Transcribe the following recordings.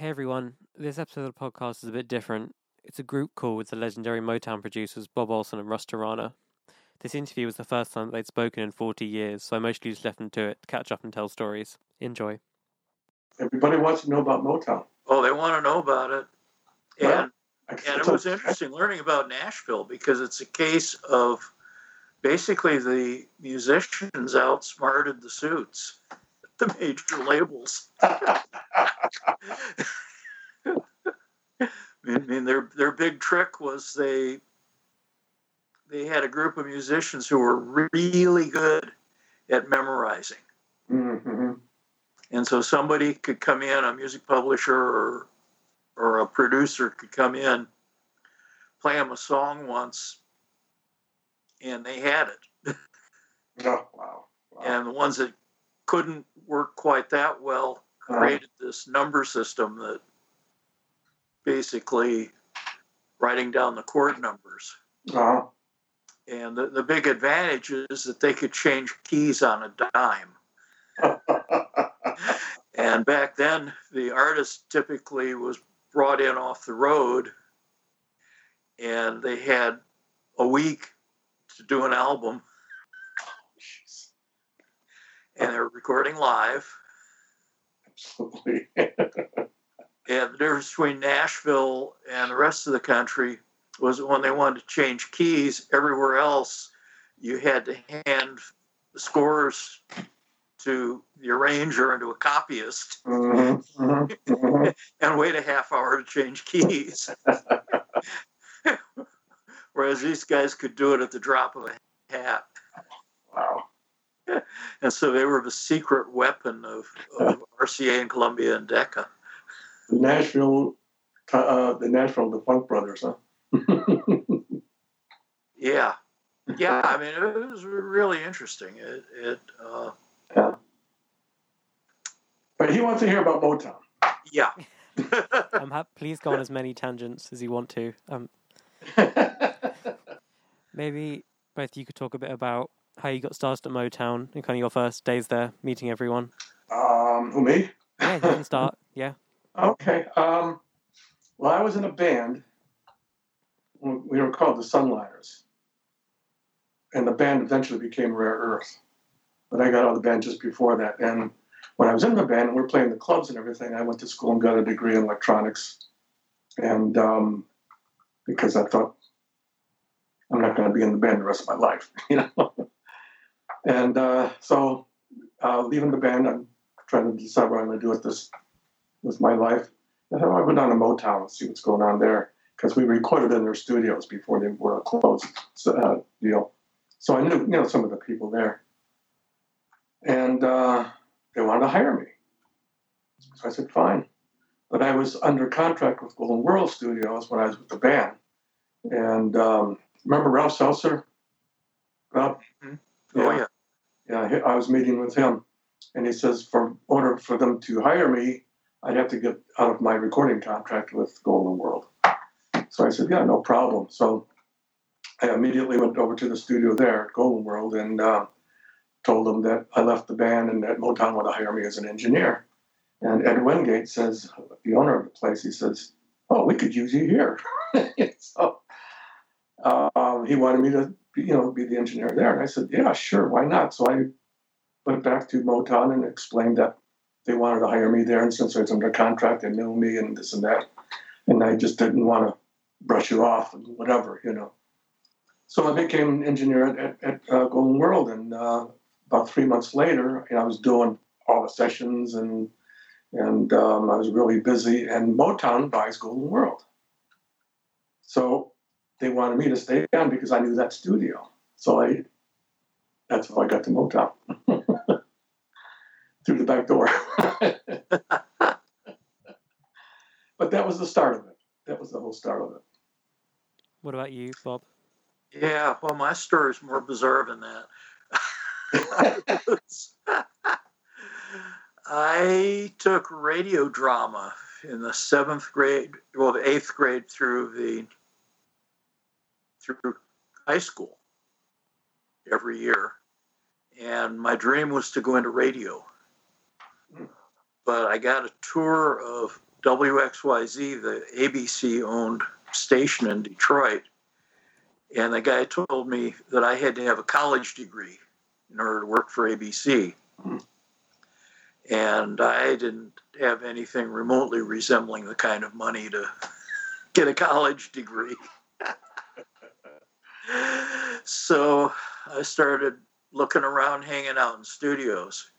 Hey everyone, this episode of the podcast is a bit different. It's a group call with the legendary Motown producers Bob Ohlsson and Russ Terrana. This interview was the first time they'd spoken in 40 years, so I mostly just left them to it to catch up and tell stories. Enjoy. Everybody wants to know about Motown. Oh, they want to know about it. And, Well, and it was interesting learning about Nashville because it's a case of basically the musicians outsmarted the suits, the major labels. I mean, their their big trick was they they had a group of musicians who were really good at memorizing. mm-hmm. And so somebody could come in, a music publisher or or a producer could come in, play them a song once, and they had it. Oh, wow. wow. And the ones that couldn't work quite that well created this number system that basically writing down the chord numbers. Uh-huh. And the, the big advantage is that they could change keys on a dime. And back then, the artist typically was brought in off the road, and they had a week to do an album, and they're recording live. Absolutely. And the difference between Nashville and the rest of the country was when they wanted to change keys, everywhere else, you had to hand the scores to the arranger and to a copyist. Mhm, mhm, mhm. and wait a half hour to change keys. Whereas these guys could do it at the drop of a hat. Wow. And so they were the secret weapon of, of RCA and Columbia and Decca. The Nashville, uh, the Nashville, the Funk Brothers, huh? Yeah. Yeah, I mean, it was really interesting. It, it uh, But he wants to hear about Motown. yeah. Um, ha- please go on as many tangents as you want to. Um, maybe both you could talk a bit about how you got started at Motown and kind of your first days there, meeting everyone. um, who, me? Yeah, you can start. Yeah. Okay. Um, well, I was in a band. We were called the Sunliners. And the band eventually became Rare Earth. But I got out of the band just before that. And when I was in the band and we were playing the clubs and everything, I went to school and got a degree in electronics. And um, because I thought I'm not going to be in the band the rest of my life, you know. And uh, so, uh, leaving the band, I'm trying to decide what I'm going to do with this with my life. I thought I went down to Motown and see what's going on there because we recorded in their studios before they were a closed uh, deal. So I knew you know some of the people there, and uh, they wanted to hire me. So I said fine, but I was under contract with Golden World Studios when I was with the band. And um, remember Ralph Seltzer? Ralph? Mhm. Oh, yeah. Yeah, he- I was meeting with him, and he says, for order for them to hire me, I'd have to get out of my recording contract with Golden World. So I said, yeah, no problem. So I immediately went over to the studio there at Golden World and uh, told them that I left the band and that Motown to hire me as an engineer. And Ed Wingate says, the owner of the place, he says, oh, we could use you here. so um, he wanted me to, you know, be the engineer there. And I said, yeah, sure, why not? So I went back to Motown and explained that they wanted to hire me there, and since I was under contract, they knew me and this and that, and I just didn't want to brush you off and whatever, you know. So I became an engineer at, at, at uh, Golden World, and uh, about three months later, you know, I was doing all the sessions and and um, I was really busy. And Motown buys Golden World, so they wanted me to stay on because I knew that studio. So I that's how I got to Motown through the back door. but that was the start of it. That was the whole start of it. What about you, Bob? Yeah, well, my story is more bizarre than that. I took radio drama in the seventh grade, well, the eighth grade through the through high school every year, and my dream was to go into radio. But I got a tour of WXYZ, the ABC owned station in Detroit. And the guy told me that I had to have a college degree in order to work for ABC. Hmm. And I didn't have anything remotely resembling the kind of money to get a college degree. so I started looking around, hanging out in studios.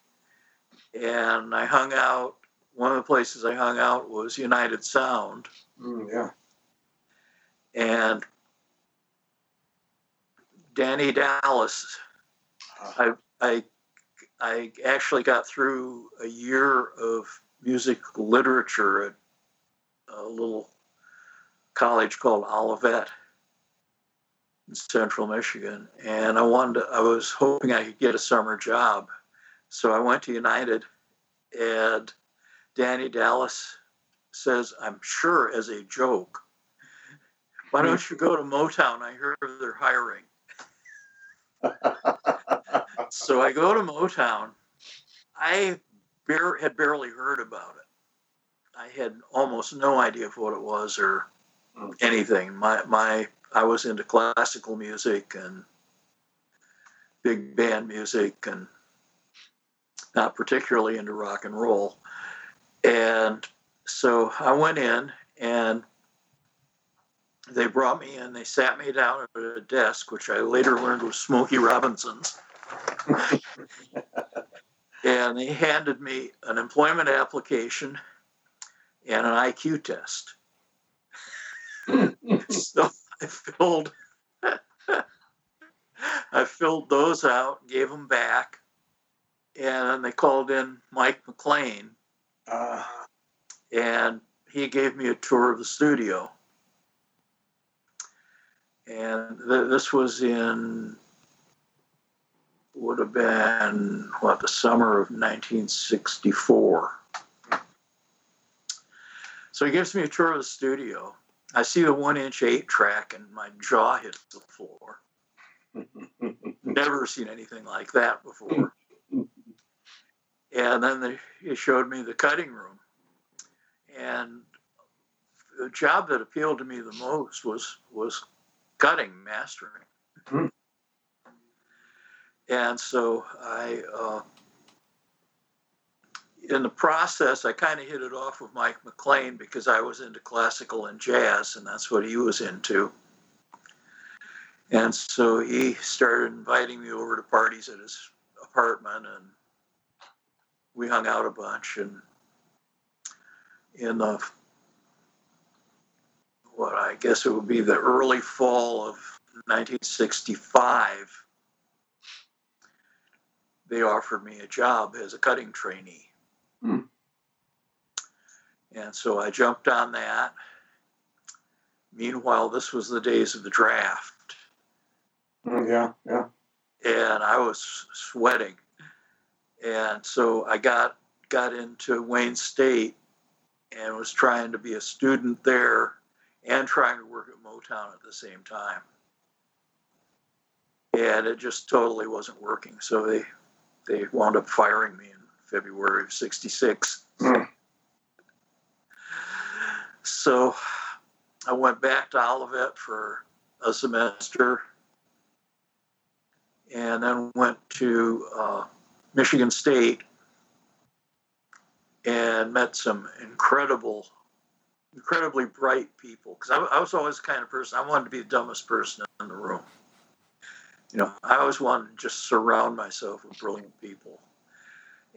And I hung out, one of the places I hung out was United Sound. Mm, yeah. And Danny Dallas, I, I, I actually got through a year of music literature at a little college called Olivet in central Michigan. And I wanted to, I was hoping I could get a summer job. So I went to United and Danny Dallas says, I'm sure as a joke, why don't you go to Motown? I hear they're hiring. so I go to Motown. I bar- had barely heard about it. I had almost no idea of what it was or anything. My my I was into classical music and big band music and not particularly into rock and roll. And so I went in and they brought me in. They sat me down at a desk, which I later learned was Smokey Robinson's. and they handed me an employment application and an IQ test. so I filled I filled those out, gave them back, and then they called in Mike McLean, Uh, and he gave me a tour of the studio. And th- this was in would have been what the summer of 1964. So he gives me a tour of the studio. I see the one inch eight track and my jaw hits the floor. Never seen anything like that before. And then they, he showed me the cutting room. And the job that appealed to me the most was was cutting, mastering. Hmm. And so I, uh, in the process, I kind of hit it off with Mike McLean because I was into classical and jazz, and that's what he was into. And so he started inviting me over to parties at his apartment, and we hung out a bunch. And in the what I guess it would be the early fall of 1965, they offered me a job as a cutting trainee. Hmm. And so I jumped on that. Meanwhile, this was the days of the draft, Mm, yeah, yeah. and I was sweating. And so I got got into Wayne State and was trying to be a student there and trying to work at Motown at the same time. And it just totally wasn't working. So they they wound up firing me in February of '66. Hmm. So I went back to Olivet for a semester and then went to uh, Michigan State and met some incredible, incredibly bright people. Because I, I was always the kind of person, I wanted to be the dumbest person in the room. You know, I always wanted to just surround myself with brilliant people.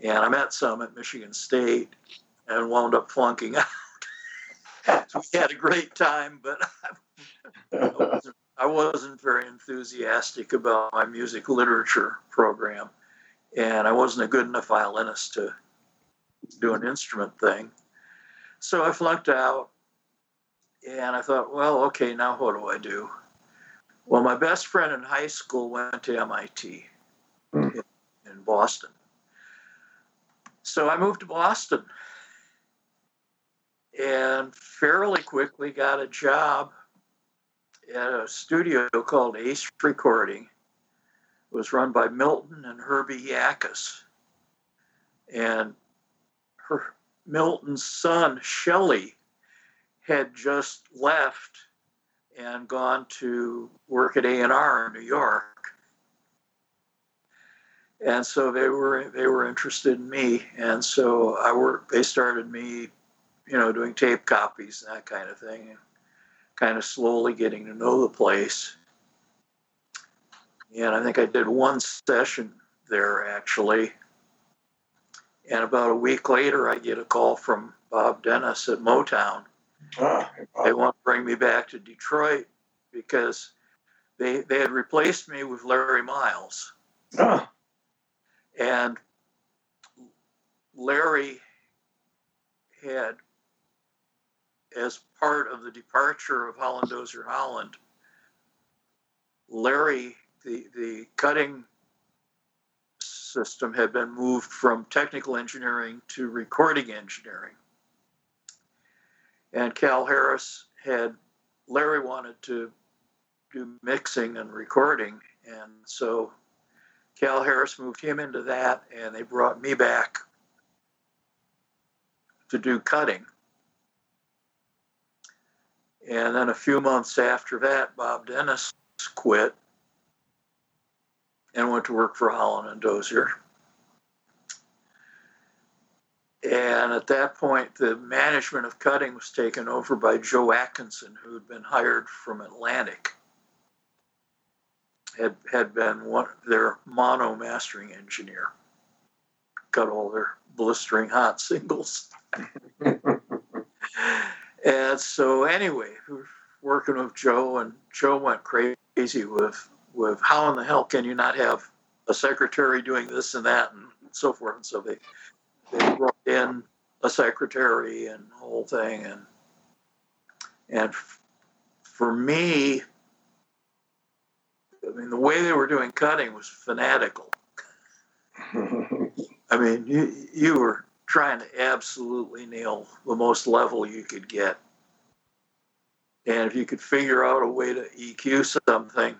And I met some at Michigan State and wound up flunking out. so we had a great time, but I wasn't, I wasn't very enthusiastic about my music literature program. And I wasn't a good enough violinist to do an instrument thing. So I flunked out. And I thought, well, okay, now what do I do? Well, my best friend in high school went to MIT Hmm. in, in Boston. So I moved to Boston and fairly quickly got a job at a studio called Ace Recording. Was run by Milton and Herbie Yakus. And her, Milton's son, Shelley, had just left and gone to work at A&R in New York. And so they were they were interested in me, and so I worked. They started me, you know, doing tape copies and that kind of thing, and kind of slowly getting to know the place. And I think I did one session there actually. And about a week later, I get a call from Bob Dennis at Motown. Ah, They want to bring me back to Detroit because they they had replaced me with Larry Miles, ah, and Larry had, as part of the departure of Holland Dozier Holland, Larry the the cutting system had been moved from technical engineering to recording engineering. And Cal Harris had, Larry wanted to do mixing and recording. And so Cal Harris moved him into that, and they brought me back to do cutting. And then a few months after that, Bob Dennis quit and went to work for Holland and Dozier. And at that point, the management of cutting was taken over by Joe Atkinson, who had been hired from Atlantic. Had had been one their mono mastering engineer. Cut all their blistering hot singles. and so anyway, working with Joe, and Joe went crazy with with how in the hell can you not have a secretary doing this and that? and so forth. And so they they brought in a secretary and the whole thing. And and f- for me i mean the way they were doing cutting was fanatical. I mean you you were trying to absolutely nail the most level you could get. And if you could figure out a way to eq something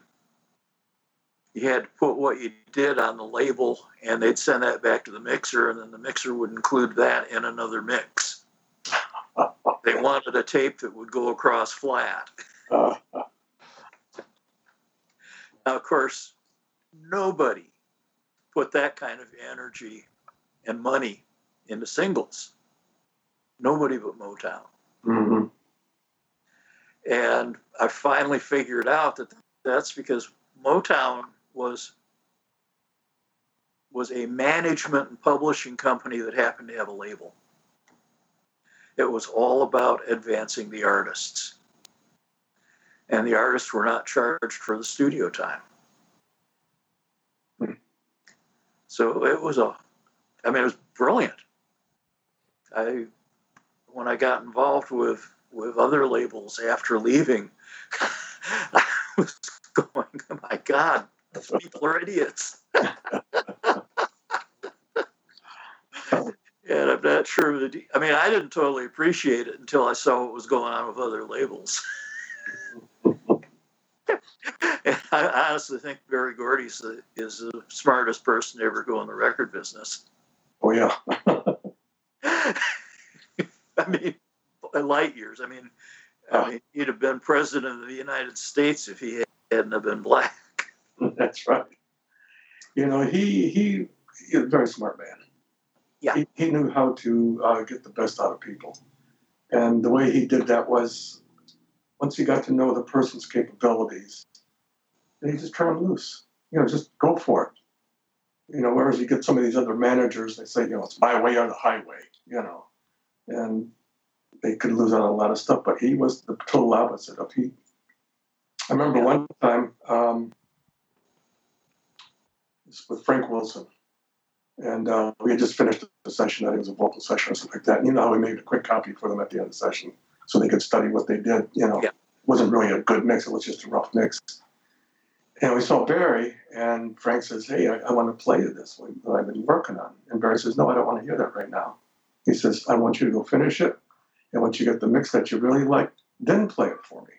you had to put what you did on the label and they'd send that back to the mixer and then the mixer would include that in another mix. They wanted a tape that would go across flat. Now of course nobody put that kind of energy and money into singles. Nobody but motown. Mhm. and i finally figured out that that's because motown was was a management and publishing company that happened to have a label. It was all about advancing the artists. And the artists were not charged for the studio time. Hmm. So it was a I mean it was brilliant. I when I got involved with with other labels after leaving, I was going, oh my God, people are idiots. and I'm not sure that, I mean, I didn't totally appreciate it until I saw what was going on with other labels. and I honestly think Berry Gordy is the, is the smartest person to ever go in the record business. Oh yeah. I mean, light years. I mean, I mean, he'd have been president of the United States if he hadn't have been black. That's right. You know, he he he's a very smart man. Yeah. He, he knew how to uh, get the best out of people, and the way he did that was once he got to know the person's capabilities, he just turned loose. You know, just go for it. You know, whereas you get some of these other managers, they say, you know, it's my way or the highway. You know, and they could lose out on a lot of stuff. But he was the total opposite of he. I remember Yeah. one time. Um, with Frank Wilson. And uh, we had just finished the session. I think it was a vocal session or something like that. And you know how we made a quick copy for them at the end of the session so they could study what they did. You know, Yeah. it wasn't really a good mix. It was just a rough mix. And we saw Berry, and Frank says, "Hey, I, I want to play you this one that I've been working on." And Berry says, "No, I don't want to hear that right now." He says, "I want you to go finish it, and once you get the mix that you really like, then play it for me."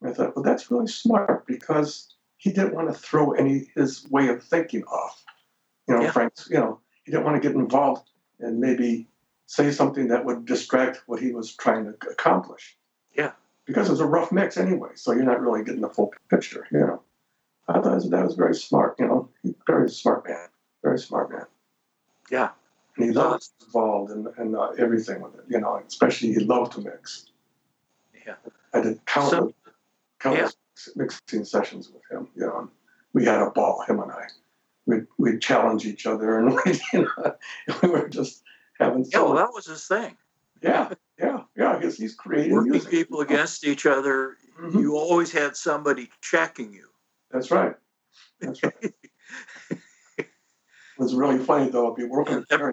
And I thought, well, that's really smart because he didn't want to throw any his way of thinking off. You know, Yeah. Frank's, you know, he didn't want to get involved and maybe say something that would distract what he was trying to accomplish. Yeah. Because it was a rough mix anyway, so you're not really getting the full picture, you know. I thought that was, that was very smart, you know, very smart man, very smart man. Yeah. And he loved involved in, in uh, everything with it, you know, especially he loved to mix. Yeah. I did countless, So- countless mixing sessions with him, you know, and we had a ball, him and I. We'd, we'd challenge each other and we, you know, we were just having Yeah, well, that was his thing. yeah, yeah, yeah, because he's creating Working music. people against each other. Mhm. You always had somebody checking you. That's right. That's right. it was really funny though. I'd be working with Terry,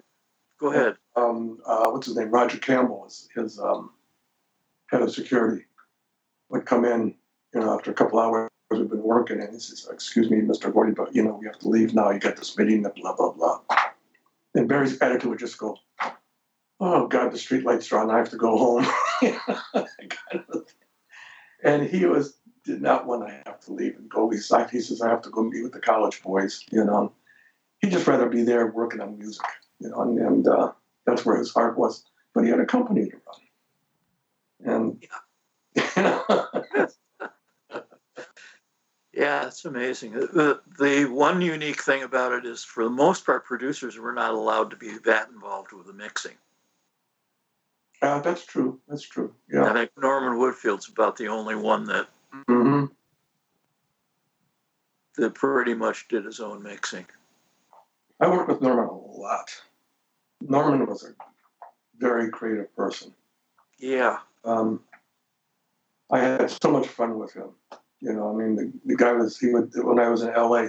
Go ahead. um, uh, what's his name? Roger Campbell is his um, head of security. Would come in, you know, after a couple hours we've been working, and he says, "Excuse me, Mr. Gordy, but you know we have to leave now. You got this meeting, and blah blah blah." And Berry's attitude would just go, "Oh God, the street lights are on. I have to go home." Kind of and he was did not want to have to leave and go. He says, "I have to go meet with the college boys," you know. He'd just rather be there working on music, you know, and, and uh, that's where his heart was. But he had a company to run, and you know, Yeah, it's amazing. The, the one unique thing about it is, for the most part, producers were not allowed to be that involved with the mixing. uh, that's true. That's true. Yeah. I think Norman Whitfield's about the only one that, mm-hmm. that pretty much did his own mixing. I worked with Norman a lot. Norman was a very creative person. Yeah, um, I had so much fun with him. You know, I mean, the, the guy was, he would, when I was in LA,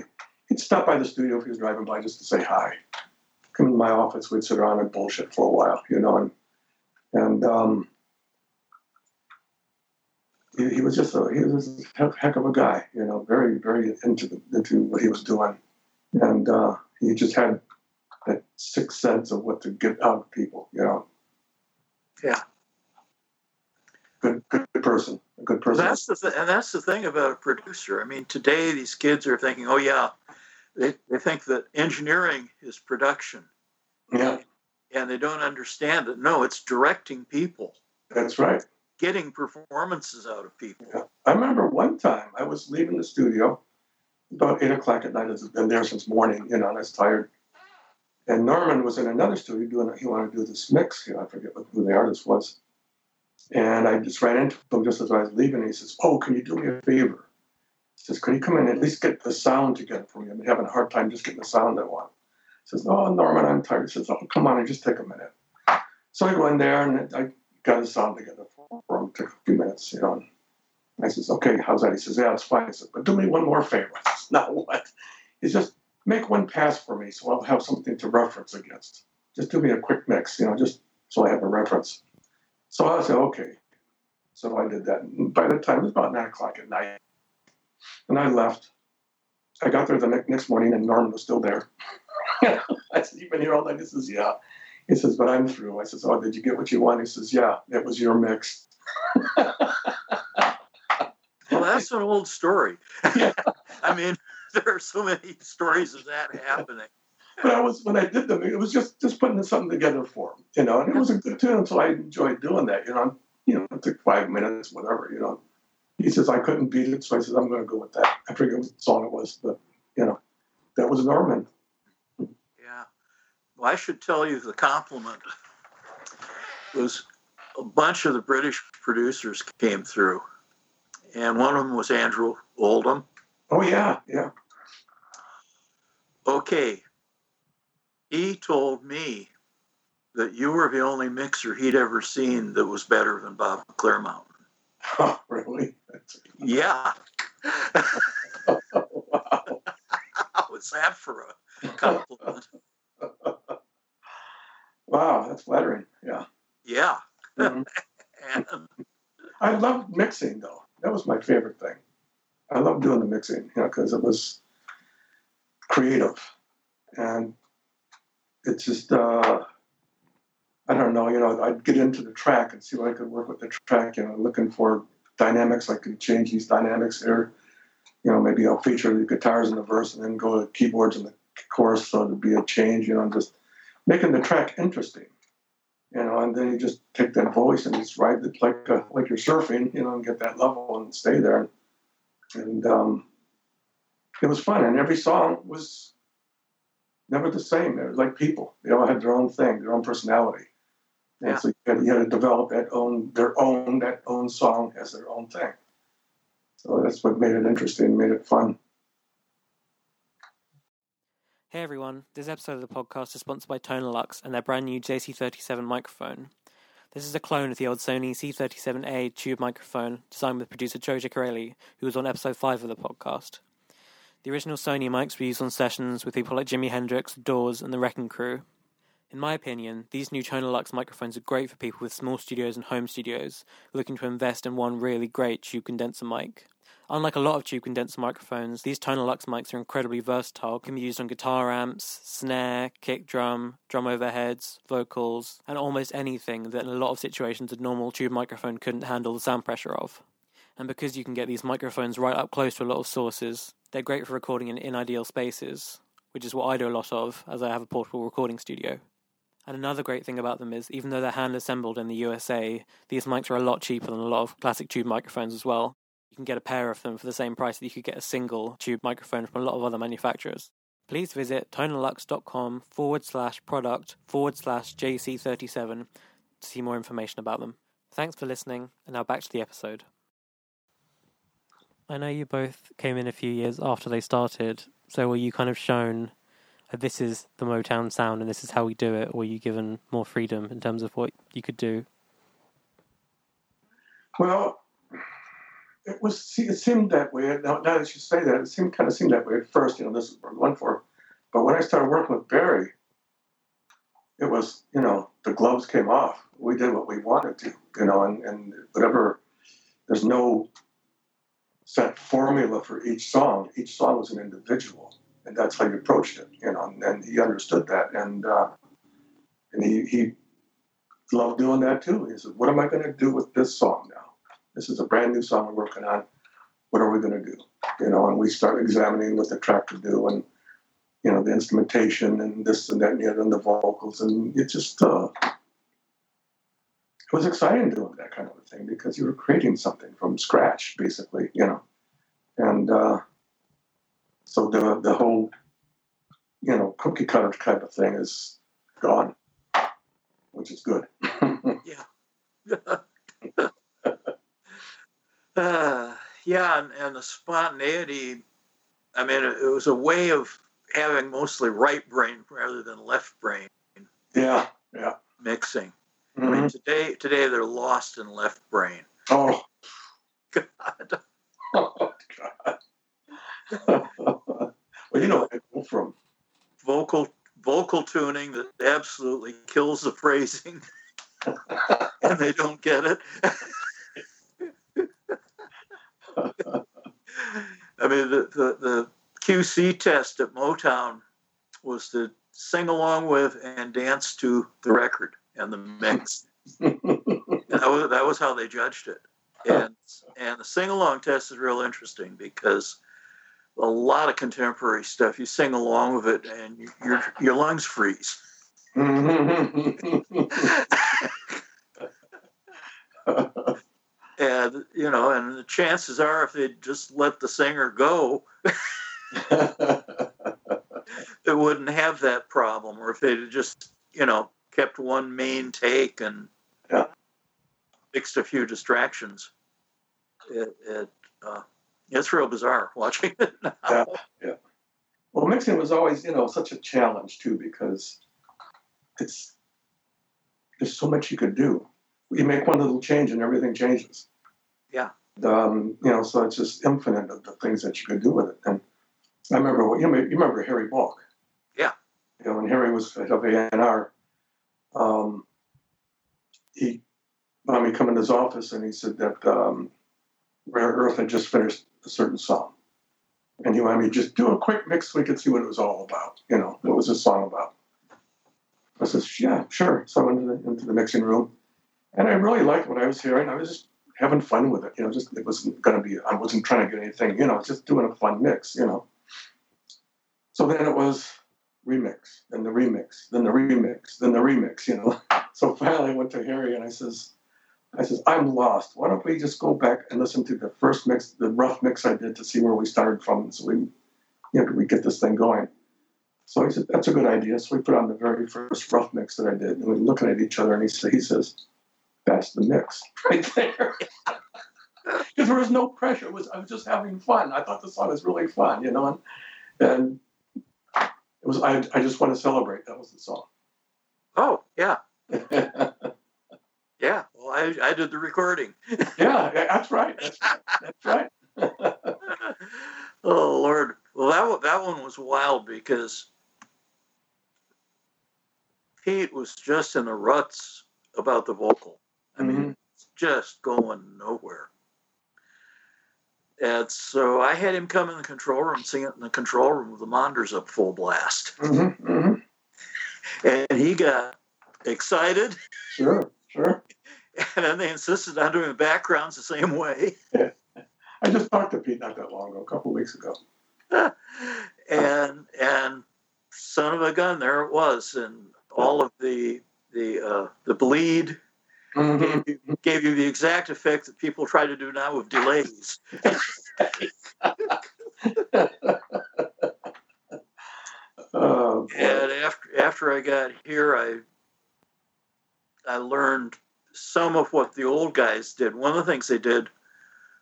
he'd stop by the studio if he was driving by just to say hi. Come in my office, we'd sit around and bullshit for a while, you know, and, and, um, he, he was just a, he was a heck- of a guy, you know, very, very into, the, into what he was doing. And, uh, he just had that sixth sense of what to get out of people, you know. Yeah. Good, good person, good person. that's the th- and that's the thing about a producer. I mean, today these kids are thinking, oh yeah, they, they think that engineering is production, Yeah, and they don't understand that. No, it's directing people, that's right. getting performances out of people. Yeah. I remember one time I was leaving the studio about eight o'clock at night. I've been there since morning, you know, and I was tired. And Norman was in another studio doing. He wanted to do this mix. You know, I forget what, who the artist was. And I just ran into him just as I was leaving. He says, "Oh, can you do me a favor?" He says, "Can you come in and at least get the sound together for me? I'm having a hard time just getting the sound I want." He says, "Oh, Norman, I'm tired." He says, "Oh, come on, and just take a minute." So I go in there and I got the sound together for, him. Took a few minutes, you know. I says, "Okay, how's that?" He says, "Yeah, it's fine." I said, "But do me one more favor." I says, "Now what?" He says, "Make one pass for me, so I'll have something to reference against. Just do me a quick mix, you know, just so I have a reference." So I said, "Okay." So I did that. And by the time it was about nine o'clock at night, and I left. I got there the ne- next morning, and Norman was still there. I said, "You've been here all night." He says, "Yeah." He says, "But I'm through." I says, "Oh, did you get what you want?" He says, "Yeah, it was your mix." Well, that's an old story. I mean, there are so many stories of that happening. But I was when I did them, it was just just putting something together for him, you know. And it was a good tune, so I enjoyed doing that. You know, you know, it took five minutes, whatever. You know, he says I couldn't beat it, so I said I'm going to go with that. I forget what song it was, but you know, that was Norman. Yeah. Well, I should tell you the compliment was a bunch of the British producers came through, and one of them was Andrew Oldham. Oh yeah, yeah. Okay. He told me that you were the only mixer he'd ever seen that was better than Bob Clearmountain. Oh, really? That's- Yeah. wow. How was that for a compliment? wow, that's flattering. Yeah. Yeah. Mhm. And I loved mixing though. That was my favorite thing. I loved doing the mixing, you know, because it was creative, and it's just uh, I don't know, you know, I'd get into the track and see what I could work with the track, you know, looking for dynamics. I could change these dynamics there. You know, maybe I'll feature the guitars in the verse and then go to keyboards in the chorus, so it'd be a change. You know, just making the track interesting. you know, and then you just take that voice and just ride it like uh, like you're surfing, you know, and get that level and stay there. And um, it was fun, and every song was never the same. It was like people; they all had their own thing, their own personality. And Yeah. so you had, you had to develop that own their own that own song as their own thing. So that's what made it interesting, made it fun. Hey everyone, this episode of the podcast is sponsored by Tonelux and their brand new JC37 microphone. This is a clone of the old Sony C37A tube microphone designed with producer Joe Chiccarelli, who was on episode 5 of the podcast. The original Sony mics were used on sessions with people like Jimi Hendrix, Doors, and the Wrecking Crew. In my opinion, these new Tonelux microphones are great for people with small studios and home studios looking to invest in one really great tube condenser mic. Unlike a lot of tube condenser microphones, these Tonelux mics are incredibly versatile, can be used on guitar amps, snare, kick drum, drum overheads, vocals, and almost anything that in a lot of situations a normal tube microphone couldn't handle the sound pressure of. And because you can get these microphones right up close to a lot of sources, they're great for recording in ideal spaces, which is what I do a lot of as I have a portable recording studio. And another great thing about them is, even though they're hand assembled in the USA, these mics are a lot cheaper than a lot of classic tube microphones as well. You can get a pair of them for the same price that you could get a single tube microphone from a lot of other manufacturers. Please visit tonelux.com forward slash product forward slash JC37 to see more information about them. Thanks for listening, and now back to the episode. I know you both came in a few years after they started, so were you kind of shown that this is the Motown sound and this is how we do it, or were you given more freedom in terms of what you could do? Well, it was. It seemed that way. Now, now that you say that, it seemed kind of seemed that way at first. You know, this is what we're going for. But when I started working with Berry, it was you know the gloves came off. We did what we wanted to. You know, and and whatever. There's no set formula for each song. Each song was an individual, and that's how you approached it. You know, and, he understood that, and uh, and he he loved doing that too. He said, "What am I going to do with this song now? This is a brand new song we're working on. What are we going to do?" You know, and we start examining what the track could do, and you know, the instrumentation and this and that and the other, and the vocals, and it just uh, it was exciting doing that kind of a thing because you were creating something from scratch, basically. You know, and uh, so the the whole you know cookie cutter type of thing is gone, which is good. Yeah. uh, yeah, and, and the spontaneity. I mean, it, it was a way of having mostly right brain rather than left brain yeah, yeah. mixing. I Mhm. mean, today today they're lost in left brain. Oh, God. oh God. well, you know, I go from Vocal vocal tuning that absolutely kills the phrasing, and they don't get it. I mean, the, the, the QC test at Motown was to sing along with and dance to the record and the mix. And that, was, that was how they judged it. And, and the sing along test is real interesting because a lot of contemporary stuff, you sing along with it and you, your, your lungs freeze. And, you know, and the chances are if they just let the singer go, it wouldn't have that problem. Or if they'd just, you know, kept one main take and Yeah. fixed a few distractions. It, it uh, it's real bizarre watching it now. Yeah. well, mixing was always, you know, such a challenge too because it's there's so much you could do. You make one little change and everything changes. Yeah. Um, you know, so it's just infinite of the things that you could do with it. And I remember, you remember, you remember Harry Balk? Yeah. You know, when Harry was of A&R, um, he, um, me come in his office and he said that um, Rare Earth had just finished a certain song. And he wanted me to just do a quick mix so we could see what it was all about. You know, what was this song about? I says, yeah, sure. So I went into the, into the mixing room, and I really liked what I was hearing. I was just having fun with it. You know, just it wasn't going to be. I wasn't trying to get anything. You know, just doing a fun mix. You know. So then it was remix, then the remix, then the remix, then the remix, you know. So finally I went to Harry and I says, I says, I'm lost. Why don't we just go back and listen to the first mix, the rough mix I did to see where we started from so we you know we get this thing going. So he said, That's a good idea. So we put on the very first rough mix that I did, and we are looking at each other and he said he says, That's the mix right there. Because there was no pressure. It was I was just having fun. I thought the song was really fun, you know, and, and it was I, I just want to celebrate. That was the song. Oh yeah. yeah. Well, I, I did the recording. yeah, that's right. That's, that's right. oh Lord. Well, that that one was wild because Pete was just in the ruts about the vocal. I mean, mm-hmm. just going nowhere. And so I had him come in the control room, sing it in the control room with the monitors up full blast. Mm-hmm, mm-hmm. And he got excited. Sure, sure. And then they insisted on doing the backgrounds the same way. Yeah. I just talked to Pete not that long ago, a couple weeks ago. and and son of a gun, there it was, and all of the the uh, the bleed mm-hmm. gave, you, gave you the exact effect that people try to do now with delays. oh, and after after I got here, I I learned some of what the old guys did. One of the things they did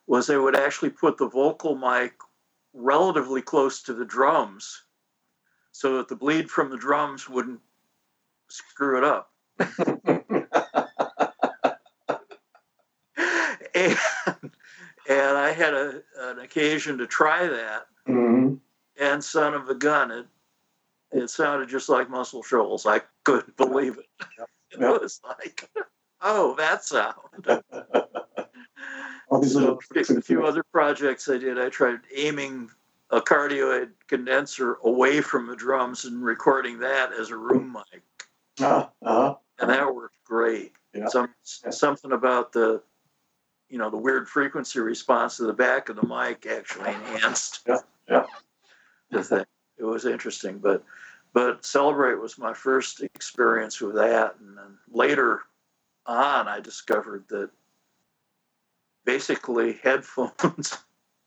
was they would actually put the vocal mic relatively close to the drums so that the bleed from the drums wouldn't screw it up. and, and I had a, an occasion to try that. Mm-hmm. And son of a gun, it it sounded just like Muscle Shoals. I couldn't believe it. Yep. It was like, oh, that sound. So, a few other projects I did, I tried aiming a cardioid condenser away from the drums and recording that as a room mic. Uh, uh, and that worked great. Yeah. Some yeah. something about the you know the weird frequency response to the back of the mic actually enhanced yeah. Yeah. the thing. It was interesting, but but Celebrate was my first experience with that, and then later on, I discovered that basically headphones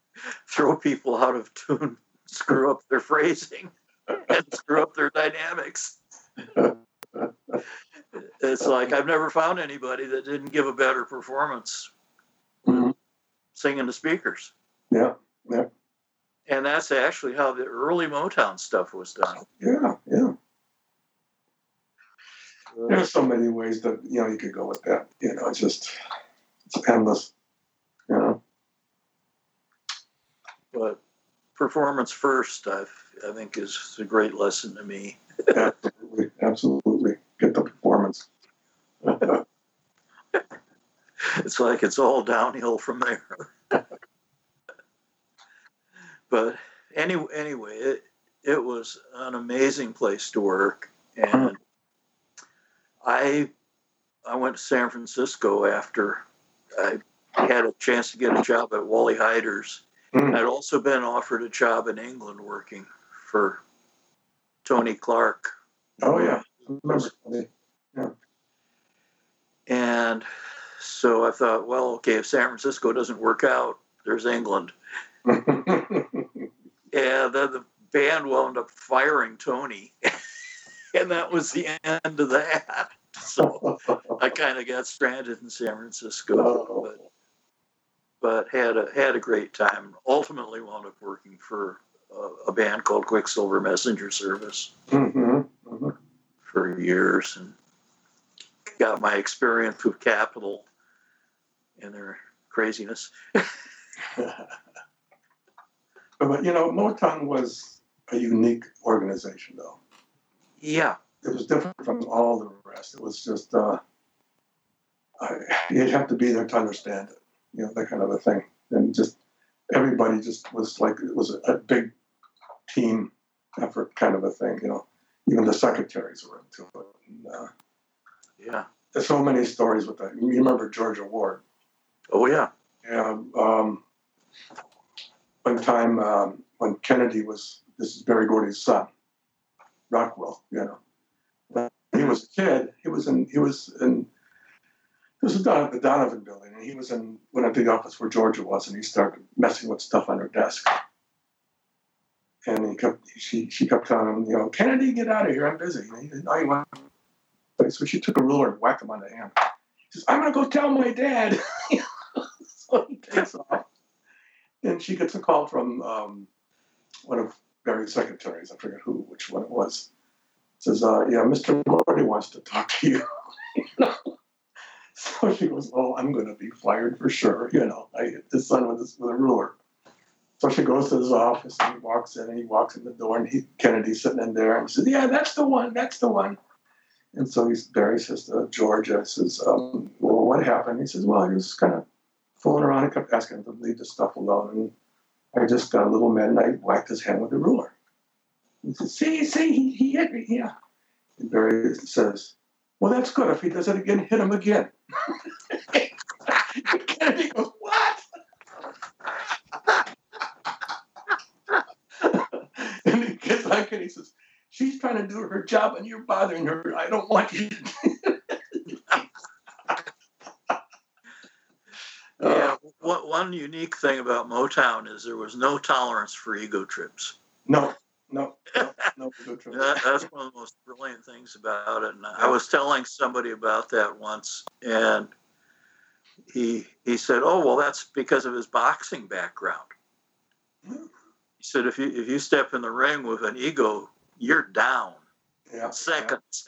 throw people out of tune, screw up their phrasing, and screw up their dynamics. it's like I've never found anybody that didn't give a better performance. Singing the speakers. Yeah, yeah. And that's actually how the early Motown stuff was done. Yeah, yeah. There's uh, so many ways that you know you could go with that. You know, it's just it's endless. You know. But performance first, I I think is a great lesson to me. absolutely, absolutely. Get the performance. it's like it's all downhill from there. but any, anyway, it, it was an amazing place to work. And I, I went to San Francisco after I had a chance to get a job at Wally Heider's. Mm. I'd also been offered a job in England working for Tony Clark. Oh, yeah. yeah. And so I thought, well, okay, if San Francisco doesn't work out, there's England. and then the band wound up firing Tony. and that was the end of that. So I kind of got stranded in San Francisco. Oh. But, but had a had a great time. Ultimately, wound up working for a, a band called Quicksilver Messenger Service mm-hmm. Mm-hmm. for years, and got my experience with Capitol and their craziness. but you know, Motown was a unique organization, though. Yeah, it was different from all the rest. It was just uh, I, you'd have to be there to understand it, you know, that kind of a thing, and just everybody just was like it was a, a big team effort kind of a thing, you know. Even the secretaries were into it. And, uh, yeah. There's so many stories with that. You remember Georgia Ward? Oh yeah. Yeah. Um, one time um, when Kennedy was this is Berry Gordy's son, Rockwell, you know. But he was a kid. He was in. He was in. This was the Donovan building, and he was in up to the office where Georgia was, and he started messing with stuff on her desk. And he kept, she, she kept telling him, you know, Kennedy, get out of here, I'm busy. And he said, no, you want. So she took a ruler and whacked him on the hand. He says, I'm gonna go tell my dad. so he takes off, and she gets a call from um, one of Berry's secretaries. I forget who, which one it was. Says, uh, yeah, Mr. Gordy wants to talk to you. you know? So she goes, "Oh, I'm going to be fired for sure." You know, I hit the son with, with a ruler. So she goes to his office and he walks in and he walks in the door and he Kennedy's sitting in there and he says, "Yeah, that's the one. That's the one." And so he's Berry says to Georgia, says, um, "Well, what happened?" He says, "Well, he was kind of fooling around. Kept asking him to leave the stuff alone, and I just got a little mad and I whacked his hand with a ruler." He said, "See, see, he, he hit me, yeah." And Berry says, "Well, that's good. If he does it again, hit him again." Kennedy goes, "What?" and he gets back and he says, "She's trying to do her job, and you're bothering her. I don't want you." to Yeah, one, unique thing about Motown is there was no tolerance for ego trips. No, no, no, no. no trouble. That, that's one of the most brilliant things about it. And I was telling somebody about that once, and he he said, "Oh, well, that's because of his boxing background." He said, "If you if you step in the ring with an ego, you're down Yeah. seconds."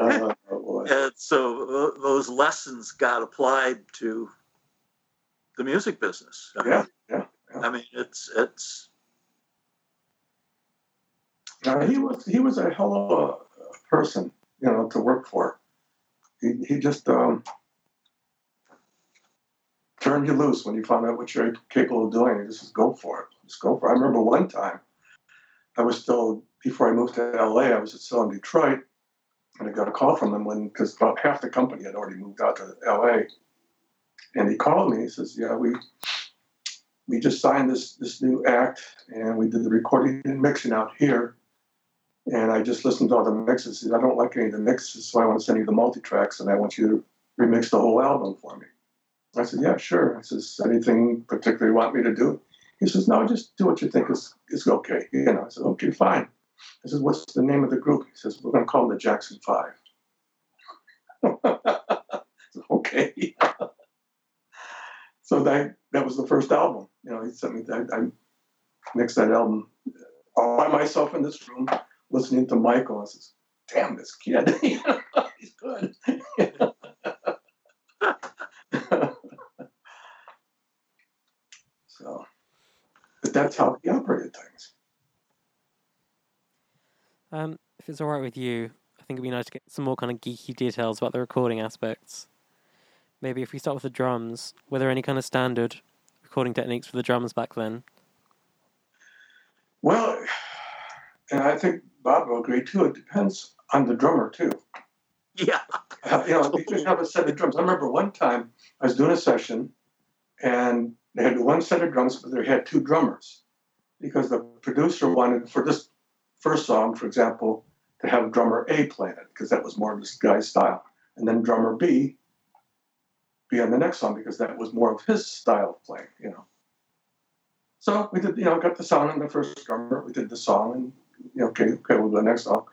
Oh, boy. And so tho- those lessons got applied to the music business. I mean, Yeah, yeah, yeah. I mean, it's it's Now, he was he was a hell of a person, you know, to work for. He he just um, turned you loose when you found out what you're capable of doing. You just go for it. Just go for it. I remember one time, I was still before I moved to LA. I was still in Detroit, and I got a call from him when because about half the company had already moved out to LA, and he called me. He says, "Yeah, we." We just signed this this new act, and we did the recording and mixing out here and I just listened to all the mixes. He said, I don't like any of the mixes, so I want to send you the multi tracks, and I want you to remix the whole album for me. I said, Yeah, sure. I says, Anything particular you want me to do? He says, No, just do what you think is, is okay. You know, I said, Okay, fine. I said, What's the name of the group? He says, We're going to call them the Jackson Five. Okay. so that that was the first album. You know, he sent me. I, I mixed that album all by myself in this room listening to Michael. I says, "Damn, this kid, he's good." so, but that's how he operated things. Um, if it's all right with you, I think it'd be nice to get some more kind of geeky details about the recording aspects. Maybe if we start with the drums, were there any kind of standard recording techniques for the drums back then? Well, and I think Bob will agree too. It depends on the drummer too. yeah. Uh, you know, you just have a set of drums. I remember one time I was doing a session, and they had one set of drums, but they had two drummers because the producer wanted for this first song, for example, to have drummer A playing it because that was more of this guy's style, and then drummer B be on the next song because that was more of his style of playing. You know. So we did, you know, got the song on the first drummer. We did the song, and you know, okay, okay, we'll do the next song.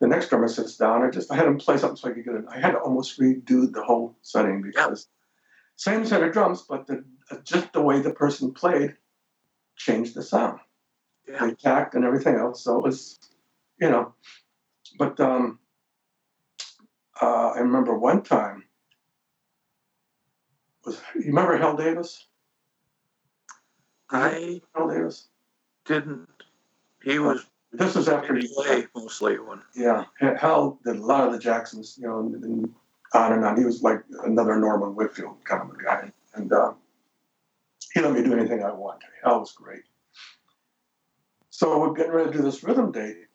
The next drummer sits down. I just I had him play something so I could get it. I had to almost redo the whole setting because same set of drums, but the, just the way the person played changed the sound. The tact and everything else. So it was, you know, but um, uh, I remember one time was you remember Hal Davis? I Hal Davis. didn't. He was This was after he mostly when. Yeah, Hal did a lot of the Jacksons, you know, and, and on and on. He was like another Norman Whitfield kind of a guy, and uh, he let me do anything I wanted. Hal was great. So we're getting ready to do this rhythm date,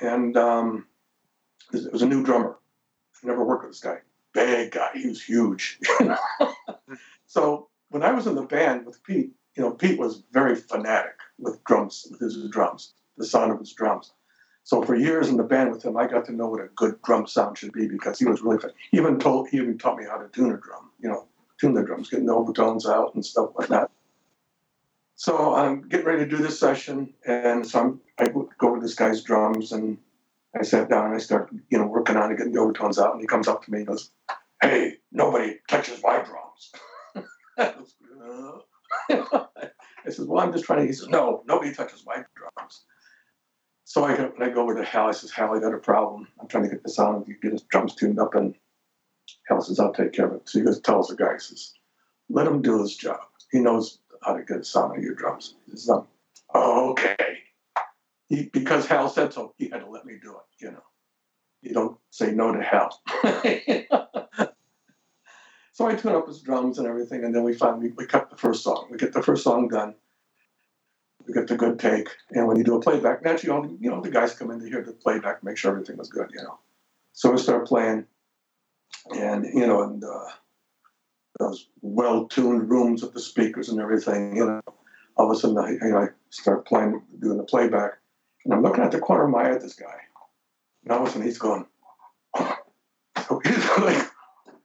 and um, it was a new drummer. I never worked with this guy. Big guy. He was huge. so when I was in the band with Pete, you know, Pete was very fanatic, with drums, with his drums, the sound of his drums. So for years in the band with him, I got to know what a good drum sound should be because he was really fun. He even told he even taught me how to tune a drum, you know, tune the drums, getting the overtones out and stuff like that. So I'm getting ready to do this session, and so I'm, I go with this guy's drums, and I sat down and I start, you know, working on it, getting the overtones out, and he comes up to me and goes, "Hey, nobody touches my drums." I says, "Well, I'm just trying to." He says, "No, nobody touches my drums." So I go, I go over to Hal. I says, "Hal, I got a problem. I'm trying to get the sound, you get his drums tuned up." And Hal says, "I'll take care of it." So he goes, tells the guy, he says, "Let him do his job. He knows how to get sound of your drums." He says, oh, "Okay." He, because Hal said so, he had to let me do it. You know, you don't say no to Hal. So I tune up his drums and everything, and then we finally we cut the first song. We get the first song done. We get the good take, and when you do a playback, naturally, all the, you know the guys come in to hear the playback, make sure everything was good, you know. So we start playing, and you know, and uh, those well-tuned rooms with the speakers and everything, you know. All of a sudden, I, you know, I start playing, doing the playback, and I'm looking at the corner of my eye at this guy, and all of a sudden he's going, oh. so he's like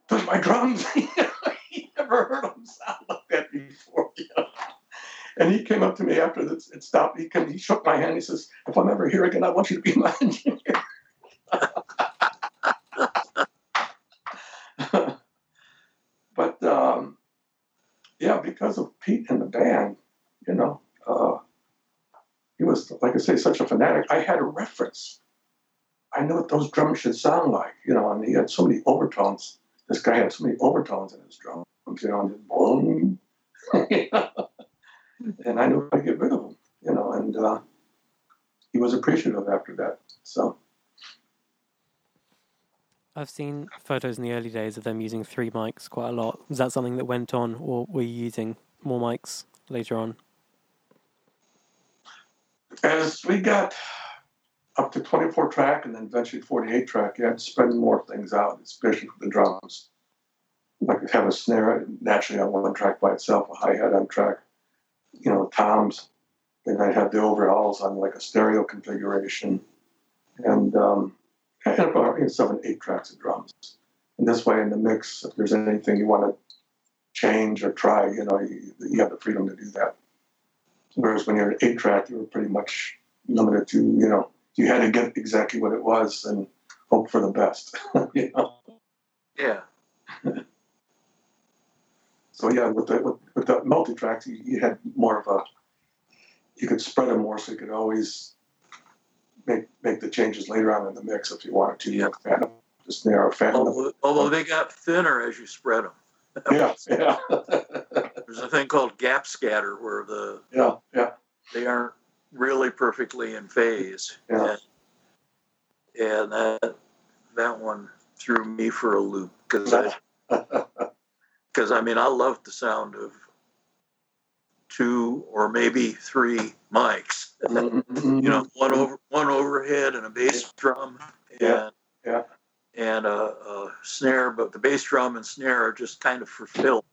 touch my drums. he never heard them sound like that before. You know? And he came up to me after it stopped. He, came, he shook my hand. He says, If I'm ever here again, I want you to be my engineer. but um, yeah, because of Pete and the band, you know, uh, he was, like I say, such a fanatic. I had a reference. I knew what those drums should sound like, you know, and he had so many overtones this guy had so many overtones in his drums, you know, and just boom. and I knew how to get rid of them, you know, and uh, he was appreciative after that. So. I've seen photos in the early days of them using three mics quite a lot. Was that something that went on, or were you using more mics later on? As we got up to 24 track and then eventually 48 track, you had to spread more things out, especially for the drums. Like have a snare naturally on one track by itself, a hi hat on track, you know, toms. Then I'd have the overalls on like a stereo configuration, and um, Had about seven, eight tracks of drums. And this way, in the mix, if there's anything you want to change or try, you know, you, you have the freedom to do that. Whereas when you're an eight track, you were pretty much limited to, you know, you had to get exactly what it was and hope for the best. you know? Yeah. so yeah, with the with, with the multi tracks, you, you, had more of a you could spread them more, so you could always make make the changes later on in the mix if you wanted to. Yeah. Fan them, just narrow although, although they got thinner as you spread them. yeah, yeah. There's a thing called gap scatter where the yeah yeah they aren't really perfectly in phase. Yeah. And, and that that one threw me for a loop because I because I mean I love the sound of two or maybe three mics. Mm-hmm. you know, one over one overhead and a bass drum and yeah. Yeah. and a, a snare, but the bass drum and snare are just kind of for fill.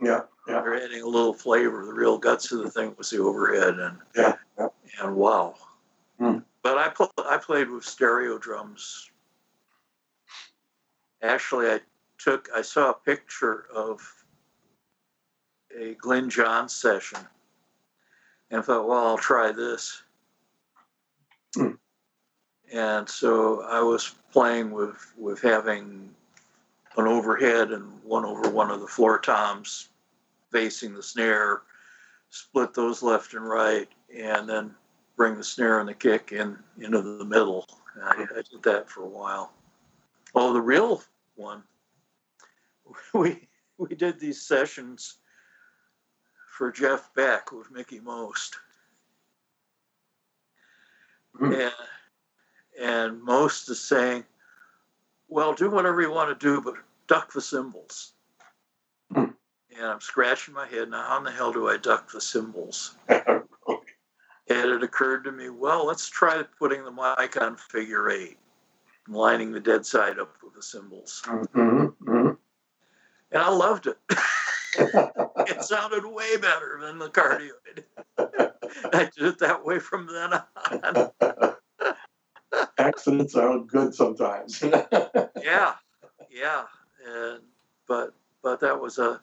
Yeah, yeah. They're adding a little flavor. The real guts of the thing was the overhead, and yeah, yeah. and wow. Hmm. But I pl- I played with stereo drums. Actually, I took I saw a picture of a Glyn Johns session, and thought, well, I'll try this. Hmm. And so I was playing with with having an overhead and one over one of the floor toms facing the snare, split those left and right, and then bring the snare and the kick in into the middle. I, I did that for a while. Oh, the real one, we we did these sessions for Jeff Beck with Mickie Most. Hmm. And, and Most is saying, well, do whatever you want to do, but duck the cymbals. Hmm. And I'm scratching my head. Now, how in the hell do I duck the cymbals? Okay. And it occurred to me, well, let's try putting the mic on figure eight, and lining the dead side up with the cymbals. Mhm, mhm. And I loved it. it sounded way better than the cardioid. I did it that way from then on. Accidents are good sometimes. yeah, yeah, and but but that was a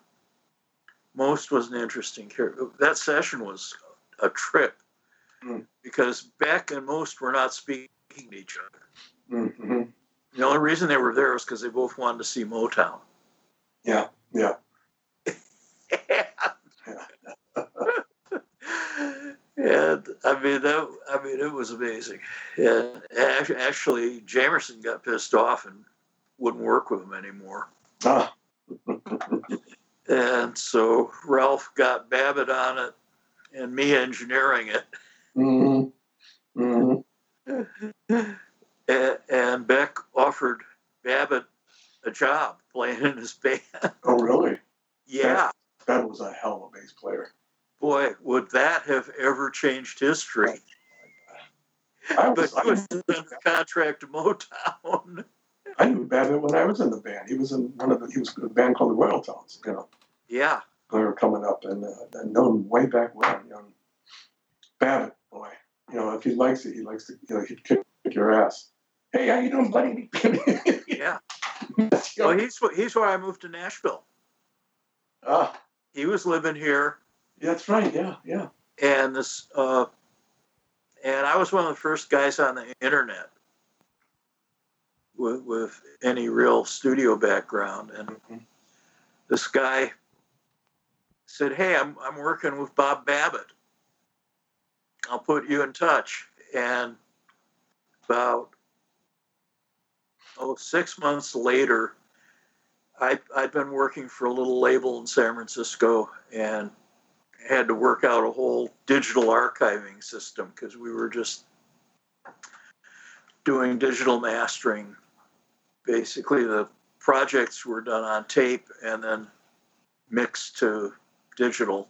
most was an interesting character. That session was a trip Mm. because Beck and most were not speaking to each other. hmm The only reason they were there was because they both wanted to see Motown. Yeah, yeah. and I mean that. I mean it was amazing. And actually, Jamerson got pissed off and wouldn't work with him anymore. Ah, And so Ralph got Babbitt on it, and me engineering it. hmm hmm And, and Beck offered Babbitt a job playing in his band. Oh, really? yeah, That was a hell of a bass player. boy, would that have ever changed history? I was, under contract to Motown. I knew Babbitt when I was in the band. He was in one of the, he was in a band called the Royaltones, you know. Yeah, They were coming up and, uh, and known way back when, you know. Babbitt, boy, you know, if he likes it, he likes to, you know, he'd kick, your ass. Hey, how you doing, buddy? yeah. Well, he's he's why I moved to Nashville. ah, He was living here, yeah, that's right. Yeah, yeah. and this, uh, and I was one of the first guys on the internet with, with any real studio background. And Mhm. this guy said, "Hey, I'm I'm working with Bob Babbitt. I'll put you in touch." And about oh six months later, I I'd been working for a little label in San Francisco and had to work out a whole digital archiving system because we were just doing digital mastering. Basically, the projects were done on tape and then mixed to digital.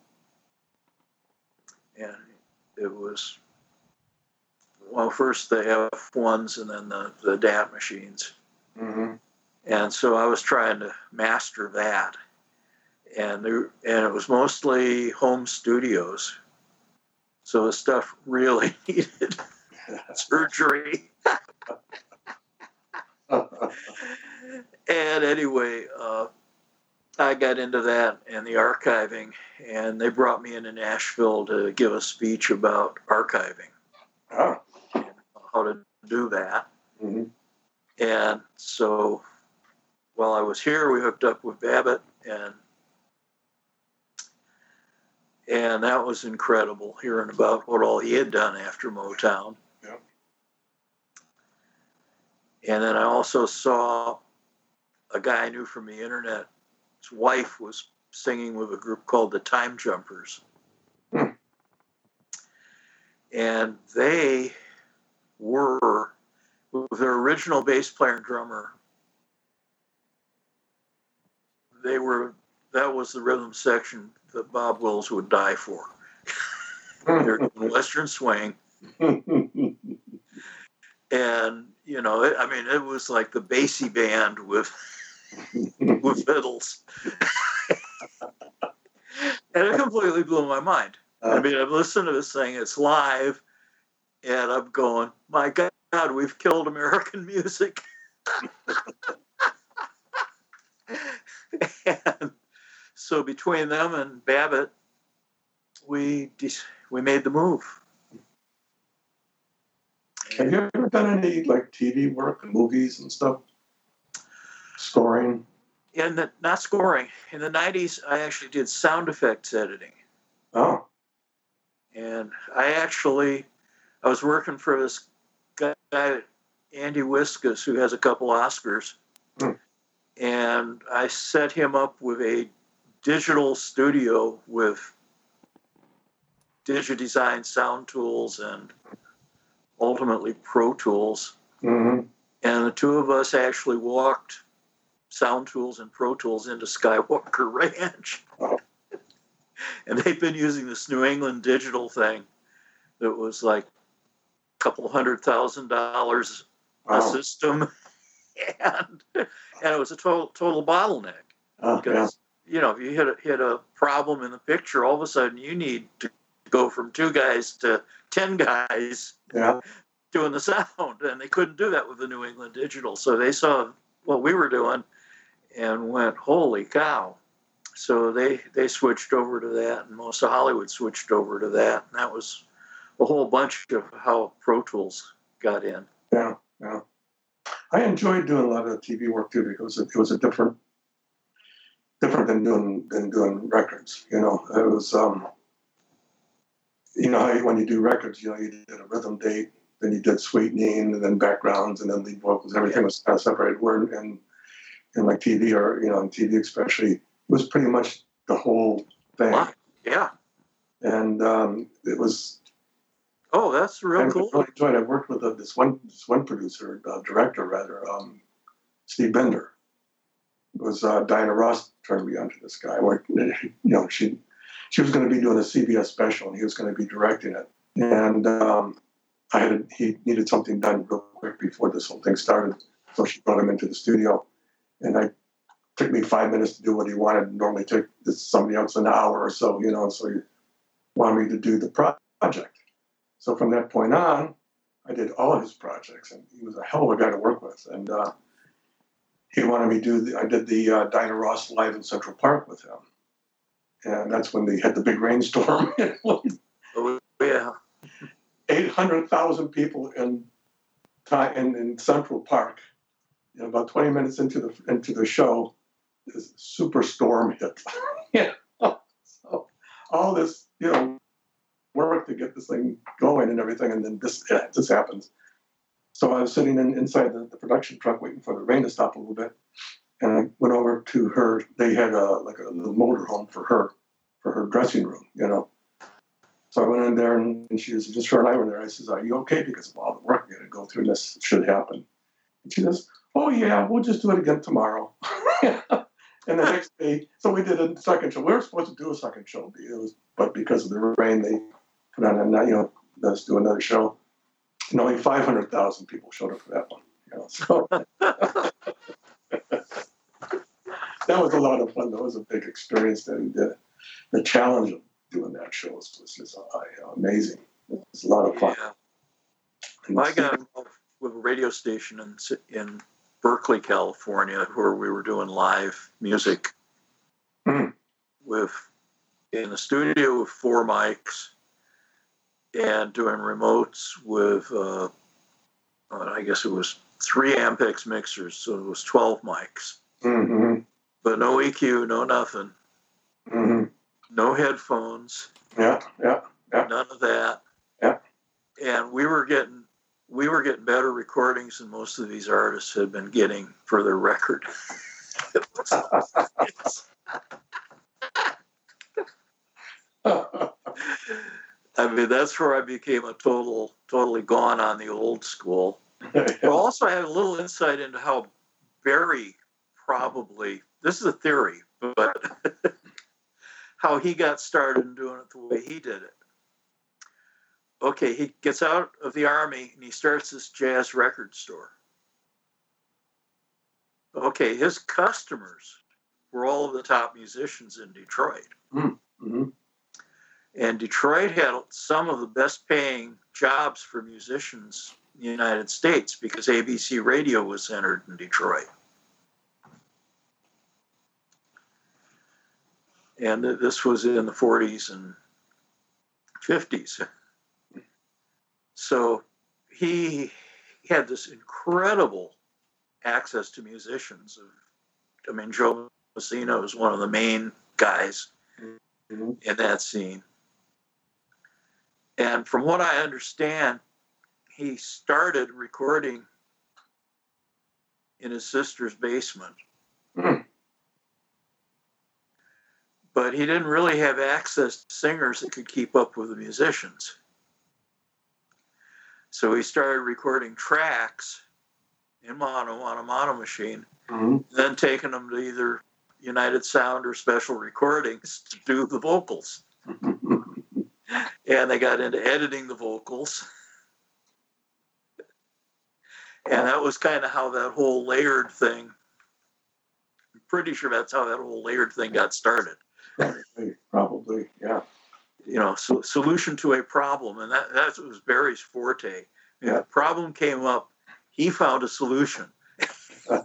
And it was, well, first the F1s and then the, the DAT machines. hmm And so I was trying to master that. And there, and it was mostly home studios. So the stuff really needed surgery. And anyway, uh, I got into that and the archiving, and they brought me into Nashville to give a speech about archiving and how to do that. hmm And so while I was here, we hooked up with Babbitt, and and that was incredible hearing about what all he had done after Motown. Yep. And then I also saw a guy I knew from the internet. His wife was singing with a group called the Time Jumpers. Hmm. And they were with their original bass player and drummer. They were that was the rhythm section that Bob Wills would die for. Hmm. They're doing Western swing, and you know, it, I mean, it was like the bassy band with with fiddles, and it completely blew my mind. I uh-huh. mean, I'm listening to this thing; it's live, and I'm going, "My God, we've killed American music." And so between them and Babbitt, we de- we made the move. Have you ever done any like TV work, and movies and stuff? Scoring? Yeah, the, not scoring in the '90s, I actually did sound effects editing. Oh, and I actually I was working for this guy Andy Wiskus who has a couple Oscars. And I set him up with a digital studio with DigiDesign sound tools and ultimately Pro Tools, hmm and the two of us actually walked Sound Tools and Pro Tools into Skywalker Ranch. Oh. and they've been using this New England digital thing that was like a couple hundred thousand dollars a system. And and it was a total total bottleneck Oh, yeah. because you know if you hit a, hit a problem in the picture, all of a sudden you need to go from two guys to 10 guys Yeah. doing the sound. And they couldn't do that with the New England Digital. So they saw what we were doing and went, holy cow. So they, they switched over to that, and most of Hollywood switched over to that. And that was a whole bunch of how Pro Tools got in. Yeah. Yeah. I enjoyed doing a lot of TV work too because it, was a different, different than doing than doing records. You know, it was um, you know how you, when you do records, you know, you did a rhythm date, then you did sweetening, and then backgrounds, and then lead vocals. Everything was kind of separated. Where in in like TV or you know on TV especially, it was pretty much the whole thing. Wow. Yeah. And um, it was Oh, that's I real cool. really enjoyed. I worked with uh, this one this one producer, uh, director rather, um, Steve Binder. It was uh, Diana Ross turned me on to this guy. Where you know she she was going to be doing a CBS special, and he was going to be directing it. And um, I had he needed something done real quick before this whole thing started, so she brought him into the studio, and I took me five minutes to do what he wanted. Normally took this somebody else an hour or so, you know. So he wanted me to do the project. So from that point on, I did all of his projects, and he was a hell of a guy to work with. And uh, he wanted me to do. The, I did the uh, Diana Ross live in Central Park with him, and that's when they had the big rainstorm. Oh, yeah. Eight hundred thousand people in, in in Central Park. And about twenty minutes into the into the show, this superstorm hit. yeah. So all this, you know, work to get this thing going and everything, and then this yeah, this happens. So I was sitting in, inside the, the production truck waiting for the rain to stop a little bit, and I went over to her. They had a like a little motor home for her, for her dressing room, you know. So I went in there, and, and she was just her and I were there. I says, "Are you okay?" Because of all the work got to go through, and this should happen. And she says, "Oh yeah, we'll just do it again tomorrow." and the next day, so we did a second show. We were supposed to do a second show, was, but because of the rain, they put on a you know let's do another show. And only five hundred thousand people showed up for that one. You know, so that was a lot of fun. That was a big experience that we did. The challenge of doing that show was, was just uh, amazing. It was a lot of fun. Yeah. I got involved with a radio station in in Berkeley, California, where we were doing live music Hmm. with in a studio with four mics and doing remotes with uh, uh, I guess it was three Ampex mixers, so it was twelve mics, hmm but no EQ, no nothing, hmm no headphones, Yeah, yeah. Yeah. none of that. Yeah. And we were getting we were getting better recordings than most of these artists had been getting for their record. I mean, that's where I became a total, totally gone on the old school. But also, I had a little insight into how Berry probably, this is a theory, but how he got started in doing it the way he did it. Okay, he gets out of the army and he starts this jazz record store. Okay, his customers were all of the top musicians in Detroit. Mhm. And Detroit had some of the best paying jobs for musicians in the United States because ABC radio was centered in Detroit. And this was in the 40s and 50s. So he had this incredible access to musicians. I mean, Joe Messina was one of the main guys Mhm. in that scene. And from what I understand, he started recording in his sister's basement. Hmm. But he didn't really have access to singers that could keep up with the musicians. So he started recording tracks in mono on a mono machine, Mhm. then taking them to either United Sound or Special Recordings to do the vocals and they got into editing the vocals. And that was kind of how that whole layered thing. I'm pretty sure that's how that whole layered thing got started. Probably, probably, yeah. you know, so, solution to a problem, and that that was Berry's forte. Yeah. a problem came up, he found a solution. and,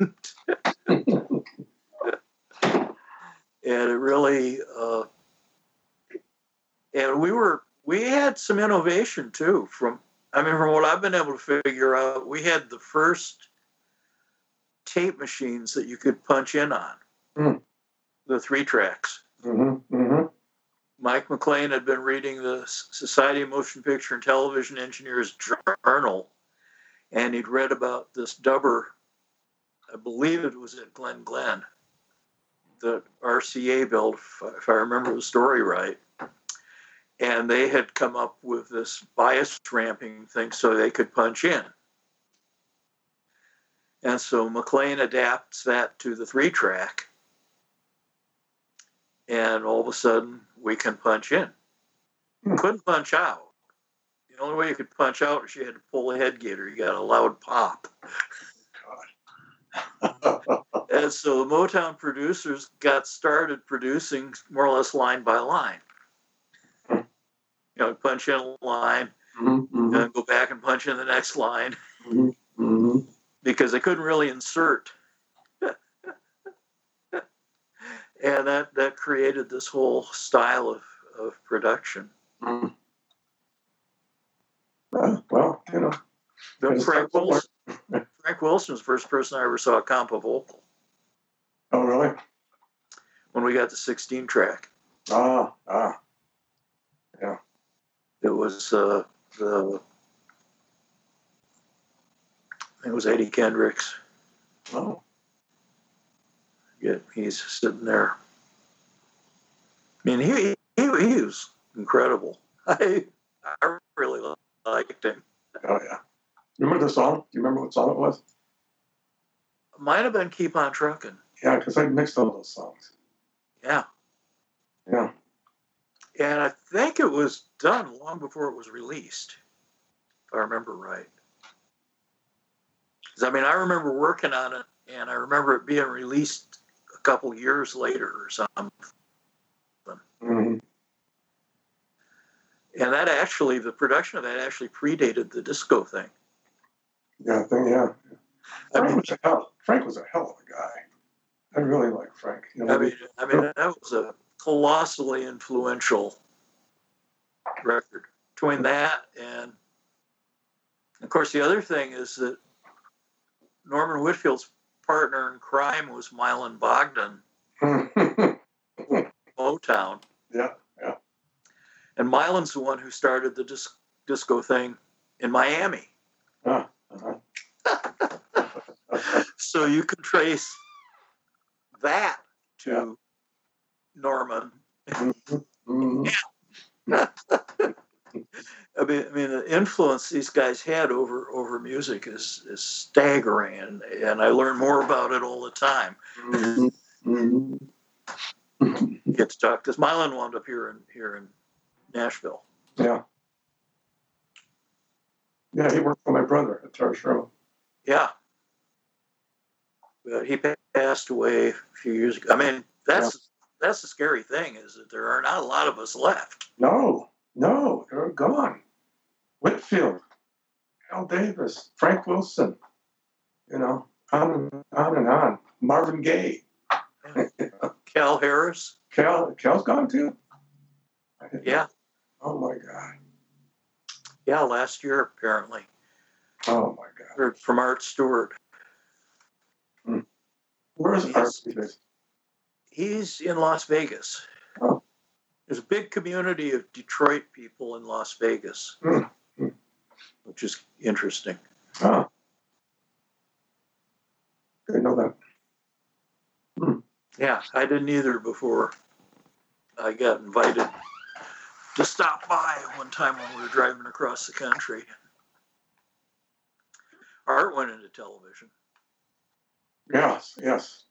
and it really uh, and we were we had some innovation too from i mean from what i've been able to figure out we had the first tape machines that you could punch in on Hmm. the three tracks hmm hmm mike mclean had been reading the society of motion picture and television engineers journal and he'd read about this dubber i believe it was at Glen Glenn that RCA built, if I remember the story right. And they had come up with this bias ramping thing so they could punch in. And so McLean adapts that to the three track. And all of a sudden, we can punch in. Hmm. Couldn't punch out. The only way you could punch out is you had to pull a head gator. You got a loud pop. And so the Motown producers got started producing more or less line by line. You know, punch in a line, Mhm, and go back and punch in the next line mhm, mhm. because they couldn't really insert. and that, that created this whole style of, of production. Mhm. Uh, well, you know, Frank Wilson, Frank Wilson was the first person I ever saw comp a vocal oh really? when we got the 16 track. Ah, ah, It was uh, the I think it was Eddie Kendricks. oh, Yeah, he's sitting there. I mean, he he, he was incredible. I I really liked him. oh yeah. Remember the song? Do you remember what song it was? Might have been Keep on Trucking. Yeah, because I mixed all those songs. Yeah, Yeah. And I think it was done long before it was released, if I remember right. I mean, I remember working on it, and I remember it being released a couple years later or something. hmm And that actually, the production of that actually predated the disco thing. Yeah, I think yeah. I Frank mean, was a hell. Frank was a hell of a guy. I really like Frank. You know, I mean, I mean, that was a colossally influential record. Between that and, of course, the other thing is that Norman Whitfield's partner in crime was Mylan Bogdan, Motown, yeah. Yeah. And Mylan's the one who started the dis- disco thing in Miami. Ah, uh-huh. So you can trace that to Norman Mhm. I mean, I mean, the influence these guys had over over music is is staggering, and and I learn more about it all the time. Mhm. Mhm. Get to talk because Mylan wound up here in here in Nashville. Yeah. Yeah, he worked for my brother at Tar Show. Yeah, but he passed away a few years ago. I mean, that's that's the scary thing is that there are not a lot of us left. No, no, they're gone. Whitfield, Hal Davis, Frank Wilson, you know, on and on and on. Marvin Gaye. Cal Harris, Cal, Cal's gone too. I didn't know. yeah, Oh my God. yeah, last year apparently. Oh my God. Heard from Art Stewart. Hmm. Where is Yes. Art? He's in Las Vegas. Oh. There's a big community of Detroit people in Las Vegas, Hmm, hmm. which is interesting. Oh. Didn't know that. Yeah, I didn't either before I got invited to stop by one time when we were driving across the country. Art went into television. Yes, yes.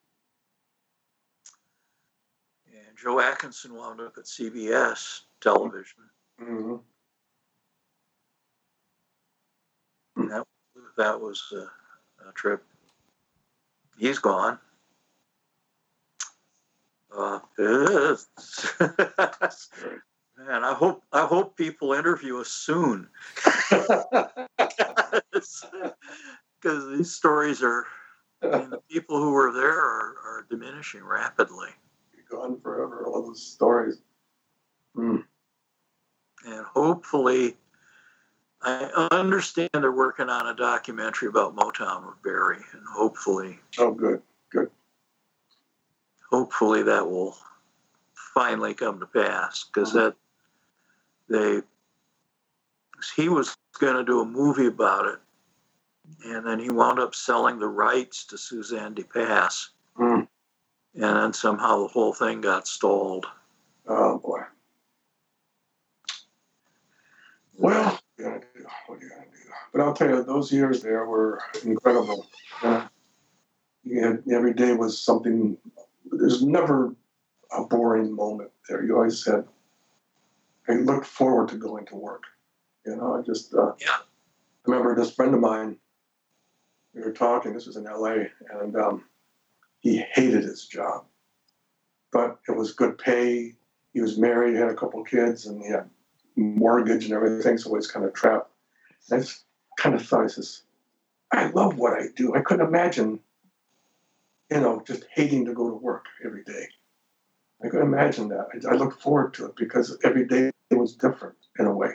And Joe Atkinson wound up at CBS television. hmm That, that was a, a trip. He's gone. Uh, man, I hope I hope people interview us soon because these stories are. I mean, the people who were there are, are diminishing rapidly, Gone forever, all those stories. Mm. and hopefully, I understand they're working on a documentary about Motown with Berry, and hopefully, Oh, good. Good. Hopefully that will finally come to pass because that they he was going to do a movie about it and then he wound up selling the rights to Suzanne de Passe. And then somehow the whole thing got stalled Oh, boy. Well, what are you gonna do? What are you gonna do? But I'll tell you, those years there were incredible. You, you had every day was something. There's never a boring moment there. You always had. I looked forward to going to work. You know, I just. Uh, Yeah. I remember this friend of mine. We were talking. This was in L.A. and um, he hated his job, but it was good pay. He was married, had a couple of kids, and he had mortgage and everything, so he was kind of trapped. And I just kind of thought, I says, I love what I do. I couldn't imagine, you know, just hating to go to work every day. I couldn't imagine that. I, I looked forward to it because every day it was different in a way.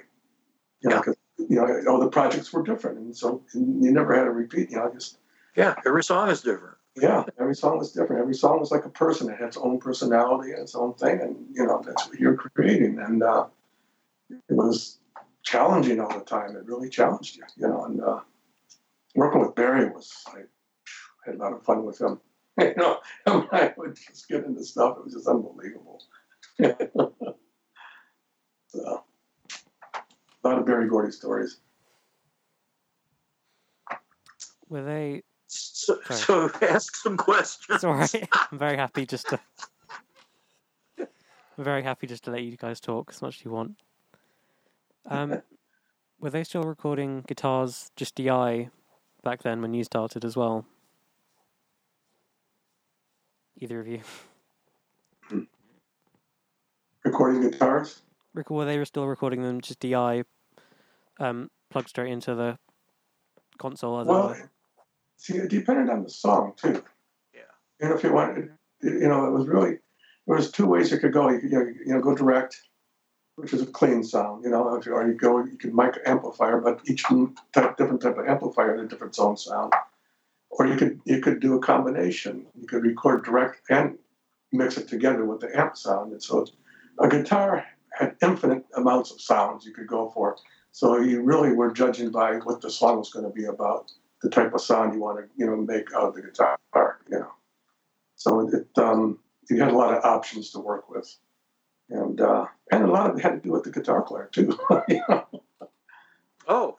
You know, Yeah. 'cause, you know, all the projects were different, and so you never had to repeat. You know, just yeah every song is different yeah, every song was different. Every song was like a person. It had its own personality and its own thing, and you know that's what you're creating. And uh, it was challenging all the time. It really challenged you, you know. And uh, working with Berry was I had a lot of fun with him. You know, and I would just get into stuff. It was just unbelievable. so, a lot of Berry Gordy stories. Were they? So, so ask some questions It's all right. I'm very happy just to. I'm very happy just to let you guys talk as much as you want. Um, were they still recording guitars just DI back then when you started as well? Either of you? Recording guitars. Rick, were they still recording them just DI, um, plugged straight into the console? As it Well, were? See, it depended on the song too. Yeah. You know, if you wanted, you know, it was really there was two ways you could go. You could, you know, you know go direct, which is a clean sound. You know, if you, or you go, you could mic amplifier, but each type, different type of amplifier had a different zone sound. Or you could you could do a combination. You could record direct and mix it together with the amp sound. And so, a guitar had infinite amounts of sounds you could go for. So you really were judging by what the song was going to be about the type of sound you want to you know make out of the guitar you know so it um, you had a lot of options to work with and uh, and a lot of it had to do with the guitar player too you know? oh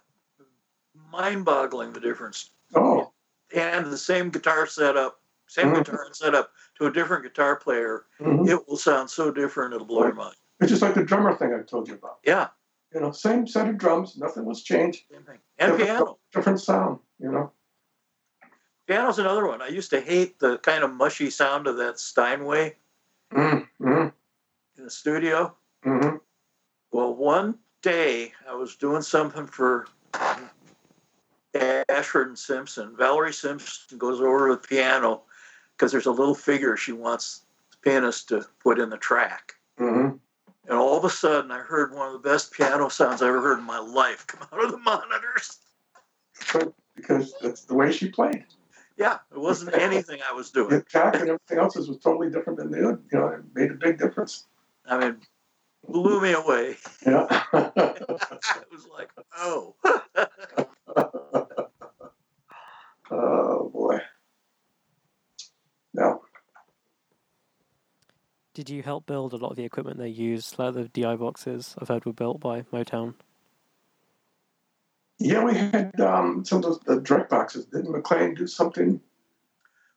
mind-boggling the difference oh and the same guitar setup, same Mhm. guitar setup to a different guitar player, mhm. it will sound so different it'll blow your mind. it's just like the drummer thing i told you about Yeah, you know same set of drums nothing was changed same thing. And different, piano. different sound you know Piano's another one. I used to hate the kind of mushy sound of that Steinway mm mm in the studio. Mm-hmm. Well, one day I was doing something for Ashford and Simpson. Valerie Simpson goes over to the piano because there's a little figure she wants the pianist to put in the track. mm all of a sudden, I heard one of the best piano sounds I ever heard in my life come out of the monitors. because that's the way she played Yeah, it wasn't anything I was the doing. attack and everything else was totally different than the other you know it made a big difference I mean, blew me away. yeah It was like, oh, oh boy. No. Did you help build a lot of the equipment they use, like the DI boxes I've heard were built by Motown? Yeah, we had um, some of the direct boxes. Didn't McLean do something?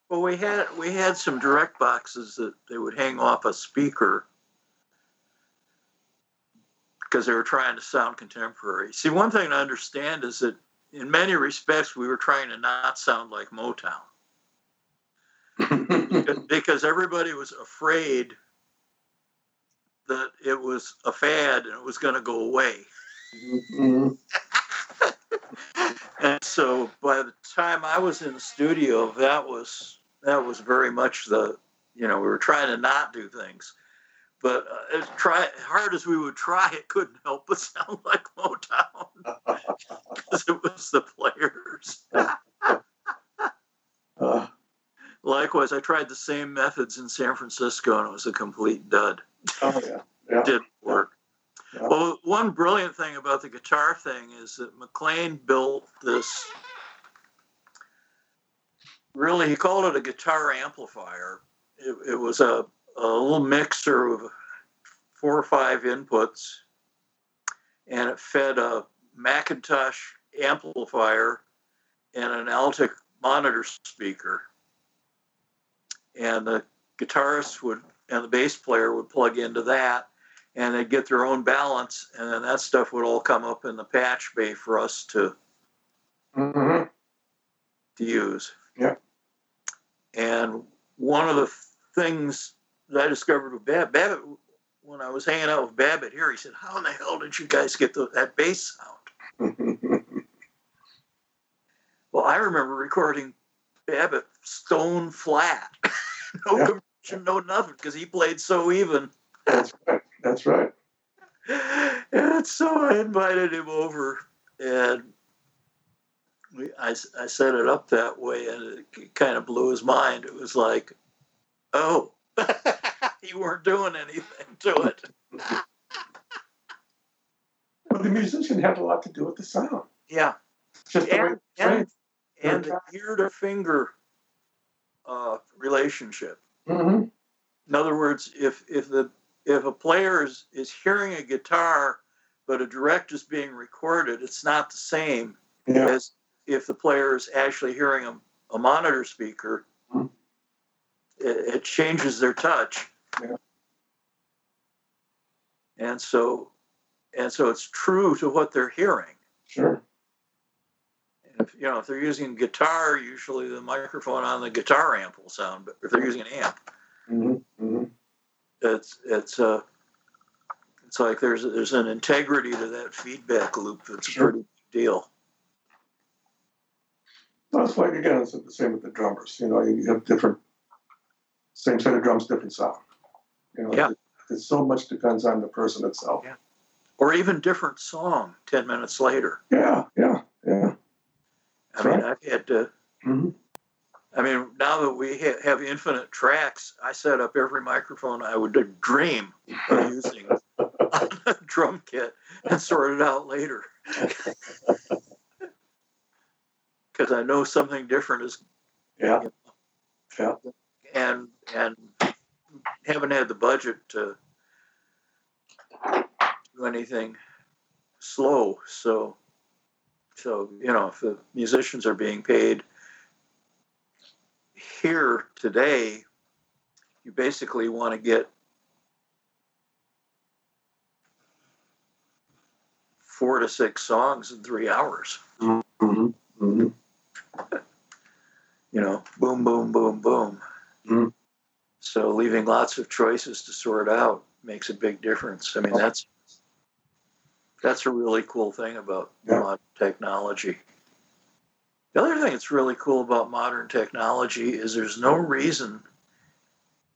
well, we had we had some direct boxes that they would hang off a speaker because they were trying to sound contemporary. See, one thing to understand is that in many respects we were trying to not sound like Motown. because everybody was afraid that it was a fad and it was going to go away. Mhm. And so by the time I was in the studio, that was that was very much the you know we were trying to not do things, but uh, as try hard as we would try, it couldn't help but sound like Motown because it was the players. Uh, Likewise, I tried the same methods in San Francisco, and it was a complete dud. Oh yeah, yeah. Didn't work. Yeah. Well, one brilliant thing about the guitar thing is that McLean built this. Really, he called it a guitar amplifier. It, it was a, a little mixer of four or five inputs, and it fed a McIntosh amplifier and an Altec monitor speaker. And the guitarist would and the bass player would plug into that and they'd get their own balance, and then that stuff would all come up in the patch bay for us to Mhm. to use. Yeah. And one of the things that I discovered with Bab- Babbitt, when I was hanging out with Babbitt here, he said, "How in the hell did you guys get the, that bass sound?" Well, I remember recording Babbitt stone flat, no Yeah. Compression, no nothing, because he played so even. That's right. That's right. And so I invited him over, and we, I, I set it up that way, and it kind of blew his mind. It was like, oh, you weren't doing anything to it. But the musician had a lot to do with the sound. Yeah, Just and and, and the ear to finger uh, relationship. Mhm. In other words, if if the if a player is, is hearing a guitar, but a direct is being recorded, it's not the same Yeah. as if the player is actually hearing a, a monitor speaker. Mhm. It, it changes their touch. Yeah. And so, and so it's true to what they're hearing. Sure. If you know if they're using guitar, usually the microphone on the guitar amp will sound. But if they're using an amp, hmm hmm it's it's uh it's like there's there's an integrity to that feedback loop that's Sure. a pretty big deal. Well, it's like again, it's the same with the drummers. You know, you have different, same set of drums, different sound. You know, Yeah. it, it so much depends on the person itself. Yeah. Or even different song ten minutes later. Yeah, yeah. I mean. I've had to. Mhm. I mean, now that we ha- have infinite tracks, I set up every microphone I would dream of using on a drum kit and sort it out later. Because I know something different is Yeah, yeah. and and haven't had the budget to do anything slow. So so you know if the musicians are being paid here today, you basically want to get four to six songs in three hours. hmm hmm You know, boom, boom, boom, boom. Mhm. So leaving lots of choices to sort out makes a big difference. I mean, that's that's a really cool thing about Yeah. modern technology. The other thing that's really cool about modern technology is there's no reason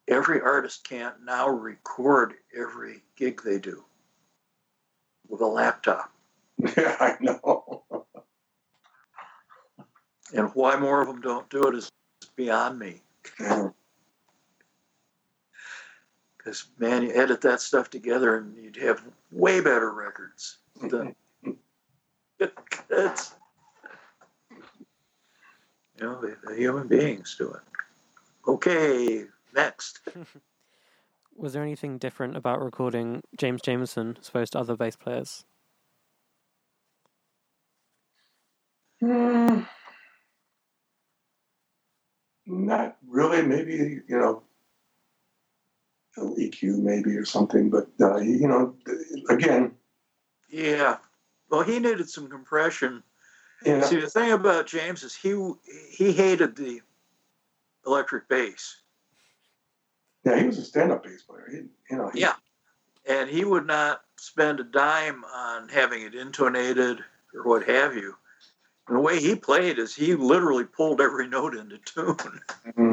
every artist can't now record every gig they do with a laptop. Yeah, I know. And why more of them don't do it is beyond me. Yeah. Because man, you edit that stuff together and you'd have way better records. Than, it's you know the, the human beings do it. Okay, next. Was there anything different about recording James Jamerson as opposed to other bass players? Hmm. Not really. Maybe you know, EQ maybe or something. But uh, you know, again, Yeah. Well, he needed some compression. know, See, the thing about James is he he hated the electric bass. Yeah, he was a stand-up bass player. He, you know. He, Yeah. And he would not spend a dime on having it intonated or what have you. And the way he played is he literally pulled every note into tune. hmm hmm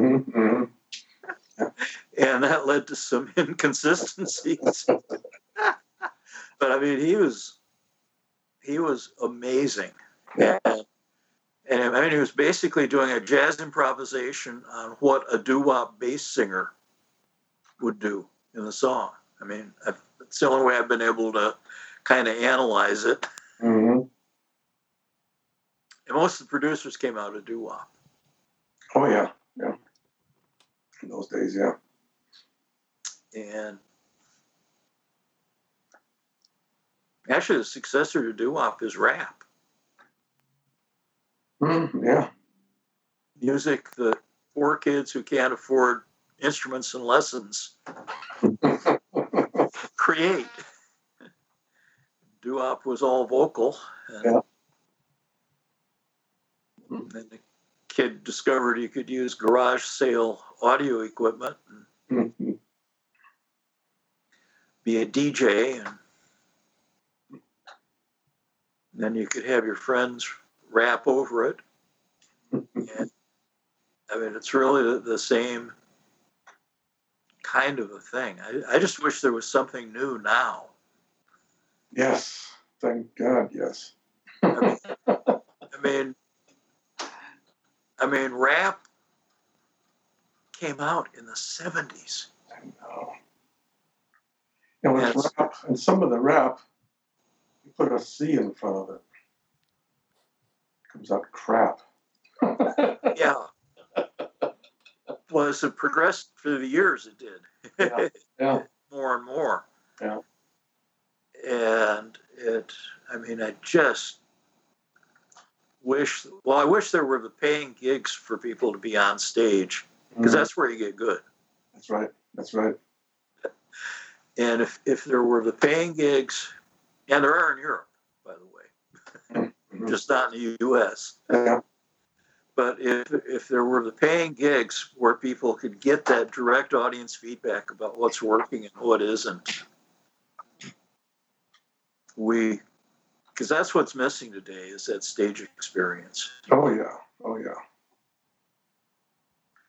and that led to some inconsistencies. but I mean, he was he was amazing, and, and I mean, he was basically doing a jazz improvisation on what a doo wop bass singer would do in the song. I mean, I've, it's the only way I've been able to kind of analyze it. Mm-hmm. And most of the producers came out of doo wop. Oh yeah. In those days, yeah. And actually, the successor to doo is rap. Mm, yeah. music that poor kids who can't afford instruments and lessons create. Doo-wop was all vocal, and Yeah. the kid discovered you could use garage sale audio equipment and Mhm. be a DJ, and then you could have your friends rap over it. And I mean, it's really the, the same kind of a thing. I, I just wish there was something new now. yes. Thank God. Yes. I mean, I mean, rap came out in the 70s. I know. And with Yes. rap, and some of the rap, you put a C in front of it. Comes out crap. Yeah. Well, as it progressed through the years, it did. Yeah. Yeah. more and more. Yeah. And it, I mean, I just wish, well, I wish there were the paying gigs for people to be on stage because Mhm. that's where you get good. That's right. That's right. And if, if there were the paying gigs, and there are in Europe, by the way, Mhm. just not in the US. Yeah. But if, if there were the paying gigs where people could get that direct audience feedback about what's working and what isn't, we, because that's what's missing today is that stage experience. Oh yeah. Oh yeah.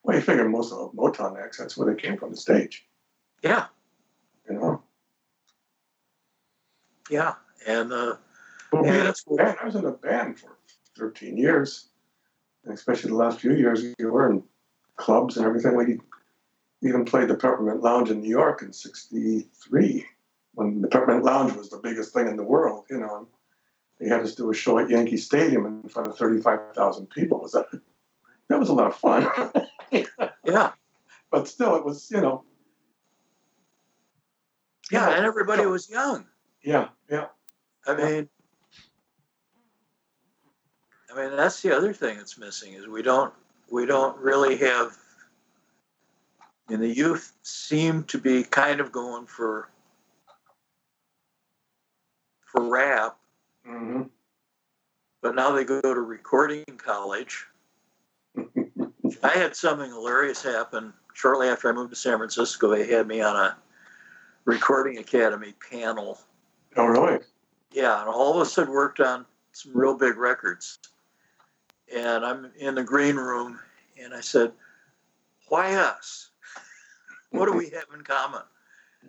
Well, you figure most of the Motown acts, that's where they came from, the stage. Yeah, You know. yeah. And uh, Well, Yeah, that's I was in a band for 13 years, and especially the last few years, you were in clubs and everything. We even played the Peppermint Lounge in New York in '63, when the Peppermint Lounge was the biggest thing in the world. You know, they had us do a show at Yankee Stadium in front of 35,000 people. Was that? That was a lot of fun. yeah, but still, it was you know. yeah. And everybody was young. Yeah, yeah. I mean, I mean that's the other thing that's missing is we don't we don't really have. And the youth seem to be kind of going for for rap, hmm but now they go to recording college. I had something hilarious happen shortly after I moved to San Francisco. They had me on a recording academy panel Oh, really? Yeah, and all of us had worked on some real big records. And I'm in the green room, and I said, Why us? What do we have in common?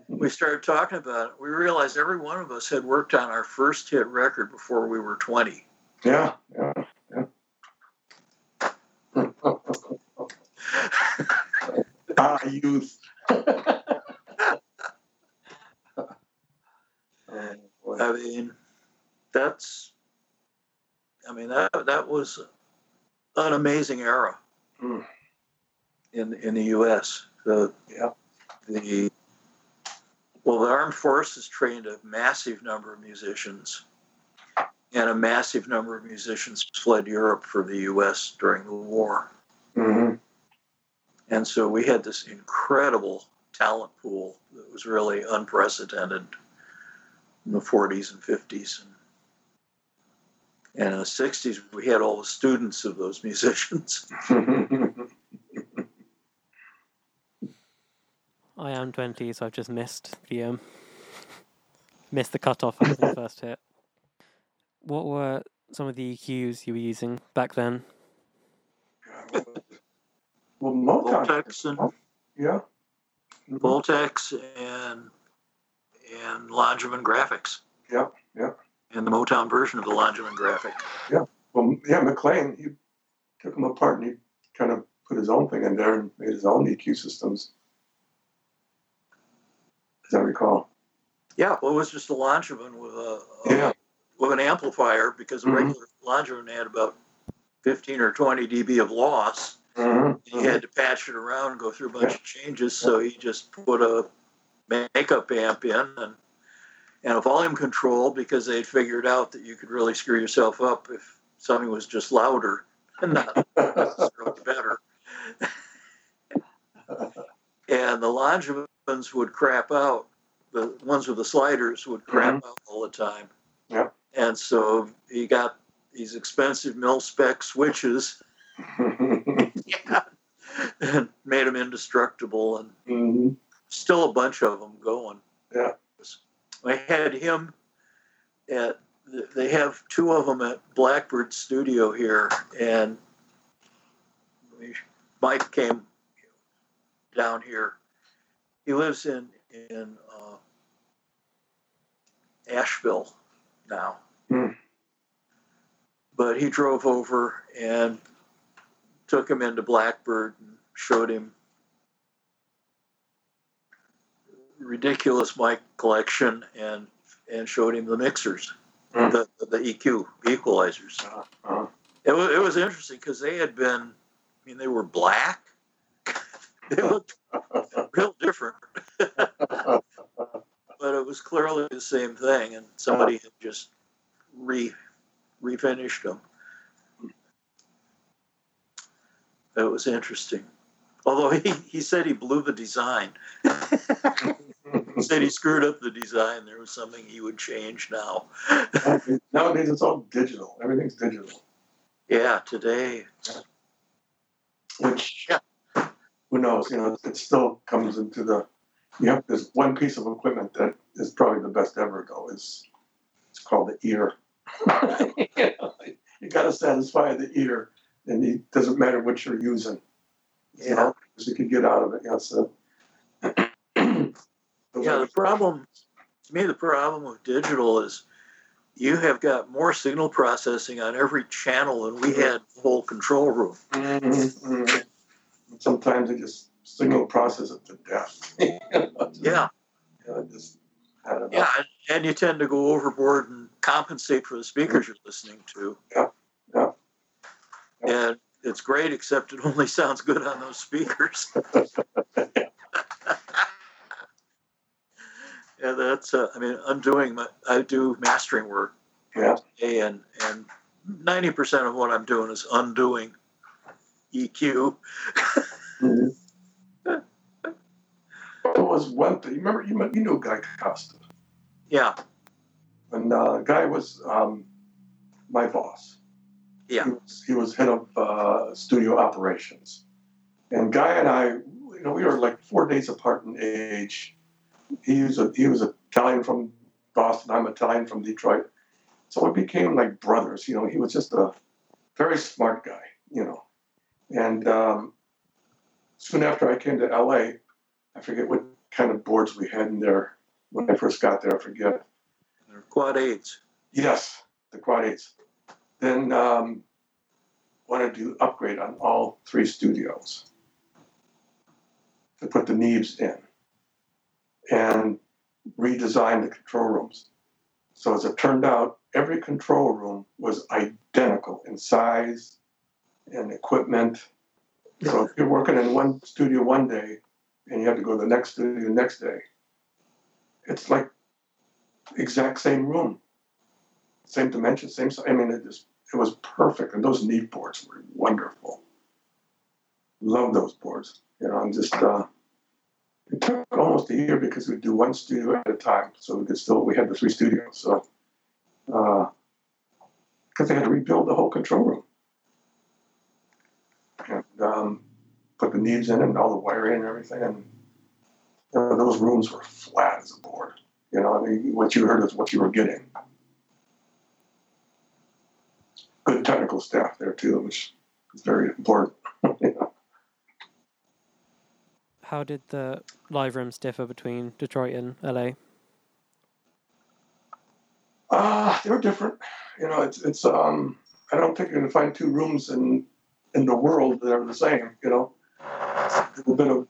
We started talking about it. We realized every one of us had worked on our first hit record before we were 20. Yeah, yeah, yeah. ah, youth. oh. I mean, that's, I mean, that, that was an amazing era Mm. in, in the U.S. The, Yeah. the, well, the armed forces trained a massive number of musicians, and a massive number of musicians fled Europe for the U.S. during the war. hmm And so we had this incredible talent pool that was really unprecedented in the 40s and 50s. And, and in the 60s, we had all the students of those musicians. I am 20, so I've just missed the um, missed the cutoff of the first hit. What were some of the EQs you were using back then? Well, Motown. Pultec and Yeah. Pultec and and Langevin Graphics. Yeah, yeah. And the Motown version of the Langevin graphic. Yeah, well, yeah, McLean, he took them apart and he kind of put his own thing in there and made his own EQ systems. As I recall. Yeah, well, it was just a Langevin with a, a Yeah. with an amplifier because the Mhm. regular Langevin had about 15 or 20 dB of loss. Mm-hmm. He had to patch it around and go through a bunch of changes, so he just put a makeup amp in and and a volume control because they'd figured out that you could really screw yourself up if something was just louder and not necessarily better. and the Langevins would crap out. The ones with the sliders would crap out all the time. Yeah. And so he got these expensive mil spec switches and made them indestructible and Mhm. still a bunch of them going. Yeah. I had him at, they have two of them at Blackbird Studio here, and Mike came down here. He lives in, in uh, Asheville now. Hmm. But he drove over and took him into Blackbird and showed him ridiculous mic collection and and showed him the mixers, Hmm. the the EQ equalizers. Uh-huh. It was it was interesting because they had been, I mean, they were black. they looked real different, but it was clearly the same thing, and somebody had just re refinished them. It was interesting. Although he, he said he blew the design. He said he screwed up the design. There was something he would change now. Nowadays it's all digital. Everything's digital. Yeah, today. Which Yeah. Who knows? You know, it still comes into the. You have this one piece of equipment that is probably the best ever. Though is it's called the ear. you know, you got to satisfy the ear, and it doesn't matter what you're using. You Yeah. know, because you can get out of it. Yeah, so. Yeah, the problem, to me, the problem with digital is you have got more signal processing on every channel than we had full control room. Mhm, mhm. Sometimes they just signal process it to death. Yeah, You know, just, I don't know. yeah, and- you tend to go overboard and compensate for the speakers you're listening to. Yeah, yeah. And it's great, except it only sounds good on those speakers. yeah, that's. Uh, I mean, I'm doing my. I do mastering work, Yeah. and and ninety percent of what I'm doing is undoing EQ. Mhm. There was one thing. You remember? You, you knew Guy Costa, Yeah, and uh, Guy was um, my boss. Yeah. He was, he was head of uh, studio operations, and Guy and I, you know, we were like four days apart in age. He was a, he was Italian from Boston. I'm Italian from Detroit, so we became like brothers. You know, he was just a very smart guy. You know, and um, soon after I came to LA, I forget what kind of boards we had in there when I first got there. I forget. they're quad eights. Yes, the quad eights. Then um, wanted to upgrade on all three studios to put the Neves in and redesign the control rooms. So as it turned out, every control room was identical in size and equipment. So if you're working in one studio one day and you have to go to the next studio the next day, it's like exact same room same dimension, same. I mean, it just it was perfect, and those Neve boards were wonderful. Love those boards. You know, and just uh, it took almost a year because we'd do one studio at a time, so we could still we had the three studios. So because they had to rebuild the whole control room and um, put the Neves in and all the wiring and everything, and you know, those rooms were flat as a board. You know, I mean, what you heard is what you were getting. Good technical staff there too, which is very important. you know. How did the live rooms differ between Detroit and LA? Ah, uh, they're different. You know, it's it's um. I don't think you're going to find two rooms in in the world that are the same. You know, a little bit of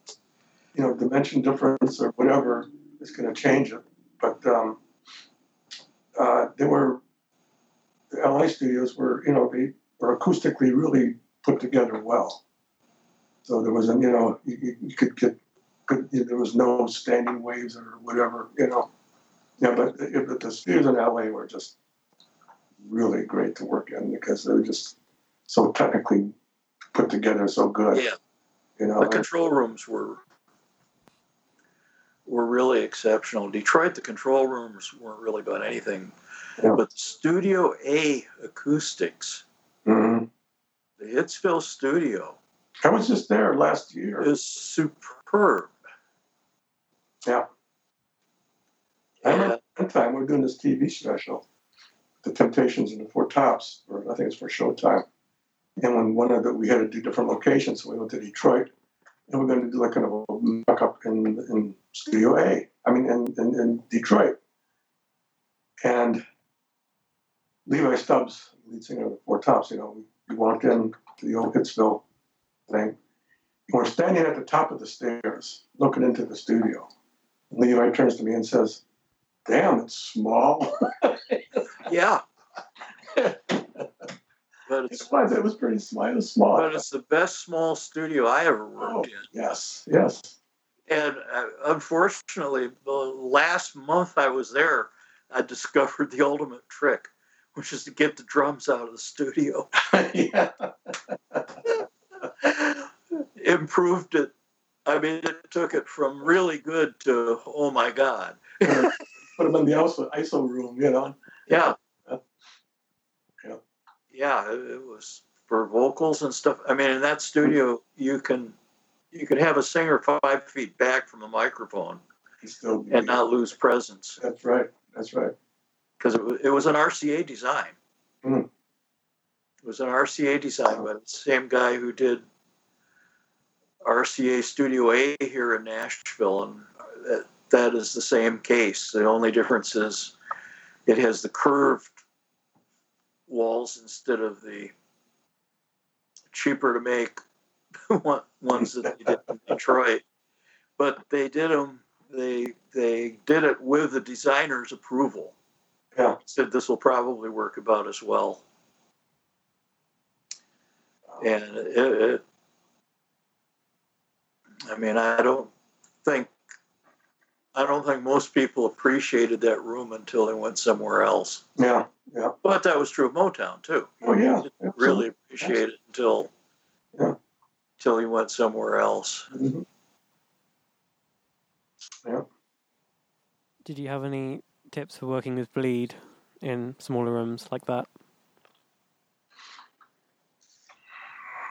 you know dimension difference or whatever is going to change it. But um, uh, they were the LA studios were you know they were acoustically really put together well. So there was a you know you, you could get good, there was no standing waves or whatever you know. Yeah, but the, the studios in LA were just really great to work in because they were just so technically put together, so good. Yeah, you know, the control rooms were were really exceptional. Detroit, the control rooms weren't really about anything, yeah. but Studio A acoustics, mm-hmm. the Hitsville studio. I was just there last year. Is superb. Yeah. I remember one time we were doing this TV special, The Temptations and the Four Tops, or I think it's for Showtime. And when one of the, we had to do different locations, so we went to Detroit, and we're going to do like kind of a mock-up in, in Studio A. I mean, in, in, in Detroit. And Levi Stubbs, lead singer of the Four Tops, you know, we, walked in to the old Hitsville thing. And we're standing at the top of the stairs, looking into the studio. And Levi turns to me and says, "Damn, it's small." yeah. But it's, it was. It was pretty small. It was small. But it's the best small studio I ever worked oh, in. Yes, yes. And uh, unfortunately, the last month I was there, I discovered the ultimate trick, which is to get the drums out of the studio. yeah. Improved it. I mean, it took it from really good to oh my god. Put them in the ISO, ISO room, you know. Yeah yeah, it was for vocals and stuff. I mean, in that studio, you can you could have a singer five feet back from the microphone still, and not lose presence. That's right. That's right. Because it was, it was an RCA design. Mm. It was an RCA design, but the same guy who did RCA Studio A here in Nashville, and that, that is the same case. The only difference is it has the curved walls instead of the cheaper to make ones that they did in Detroit. But they did them. They they did it with the designer's approval. Yeah. Said this will probably work about as well. And it, it I mean, I don't think I don't think most people appreciated that room until they went somewhere else. Yeah, yeah. But that was true of Motown too. Oh yeah, really appreciate it until yeah. until he went somewhere else. Mm-hmm. Yeah. Did you have any tips for working with bleed in smaller rooms like that?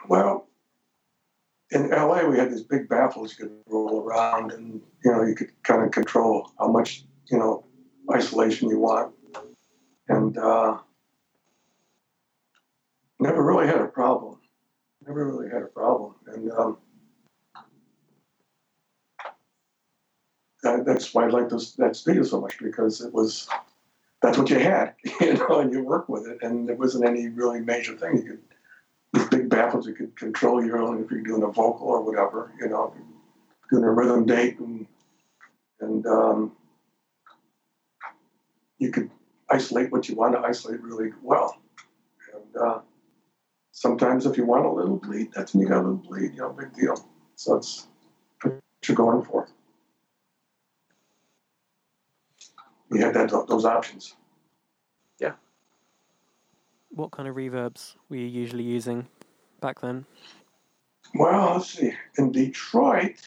Well, in LA, we had these big baffles you could roll around, and you know you could kind of control how much you know isolation you want, and uh, never really had a problem. Never really had a problem, and um, that, that's why I like those, that studio so much because it was that's what you had, you know, and you work with it, and there wasn't any really major thing you could you could control your own if you're doing a vocal or whatever, you know, doing a rhythm date and and um, you could isolate what you want to isolate really well. And uh, sometimes if you want a little bleed, that's when you got a little bleed, you know, big deal. So it's what you're going for. You had that those options Yeah. what kind of reverbs were you usually using back then? Well, let's see. In Detroit,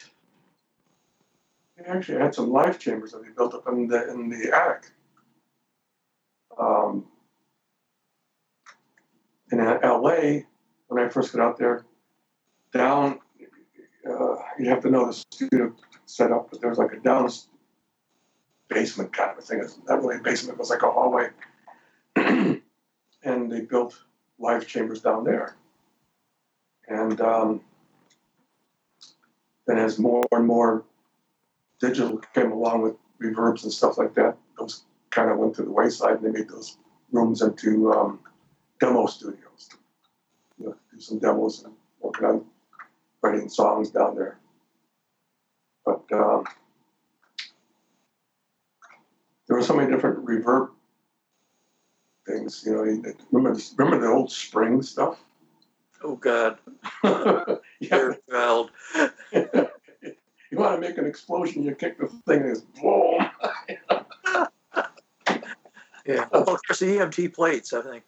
they actually had some live chambers that they built up in the in the attic. Um, in LA, when I first got out there, down, uh, you have to know the studio set up, but there was like a down basement kind of a thing. It's not really a basement, it was like a hallway. and they built live chambers down there. And um, then as more and more digital came along with reverbs and stuff like that, those kind of went to the wayside and they made those rooms into um, demo studios. You know, do some demos and working on writing songs down there. But um, there were so many different reverb things. You know, remember remember the old spring stuff? Oh God, dear child. you want to make an explosion, you kick the thing, and it's boom. Yeah. Well, there's the EMT plates. I think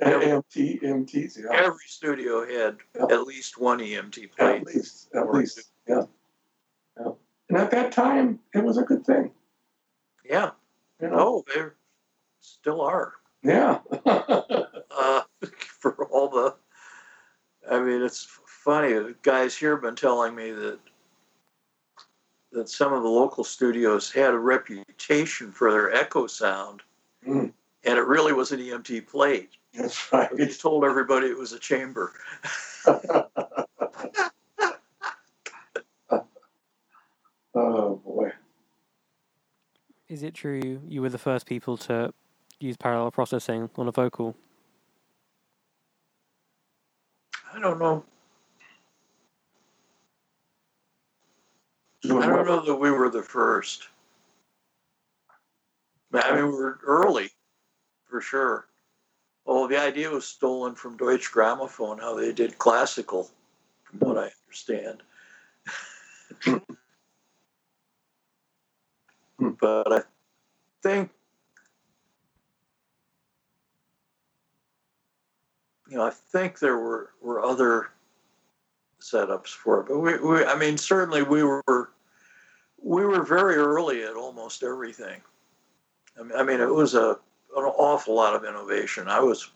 And AMT, AMTs, yeah. every studio had Yeah. at least one EMT plate. At least, at least, yeah. yeah. And at that time, it was a good thing. Yeah. You know? Oh, they still are. Yeah. uh, for all the. I mean, it's funny. The guys here have been telling me that that some of the local studios had a reputation for their echo sound, Mm. and it really was an EMT plate. That's right. They told everybody it was a chamber. oh boy. Is it true you were the first people to use parallel processing on a vocal? I don't know. I don't know that we were the first. I mean, we were early, for sure. Oh, the idea was stolen from Deutsche Grammophon, how they did classical, from what I understand. Hmm. but I think, you know, I think there were, were other setups for it. But we, we, I mean, certainly we were, we were very early at almost everything. I mean, I mean, it was a an awful lot of innovation. I was,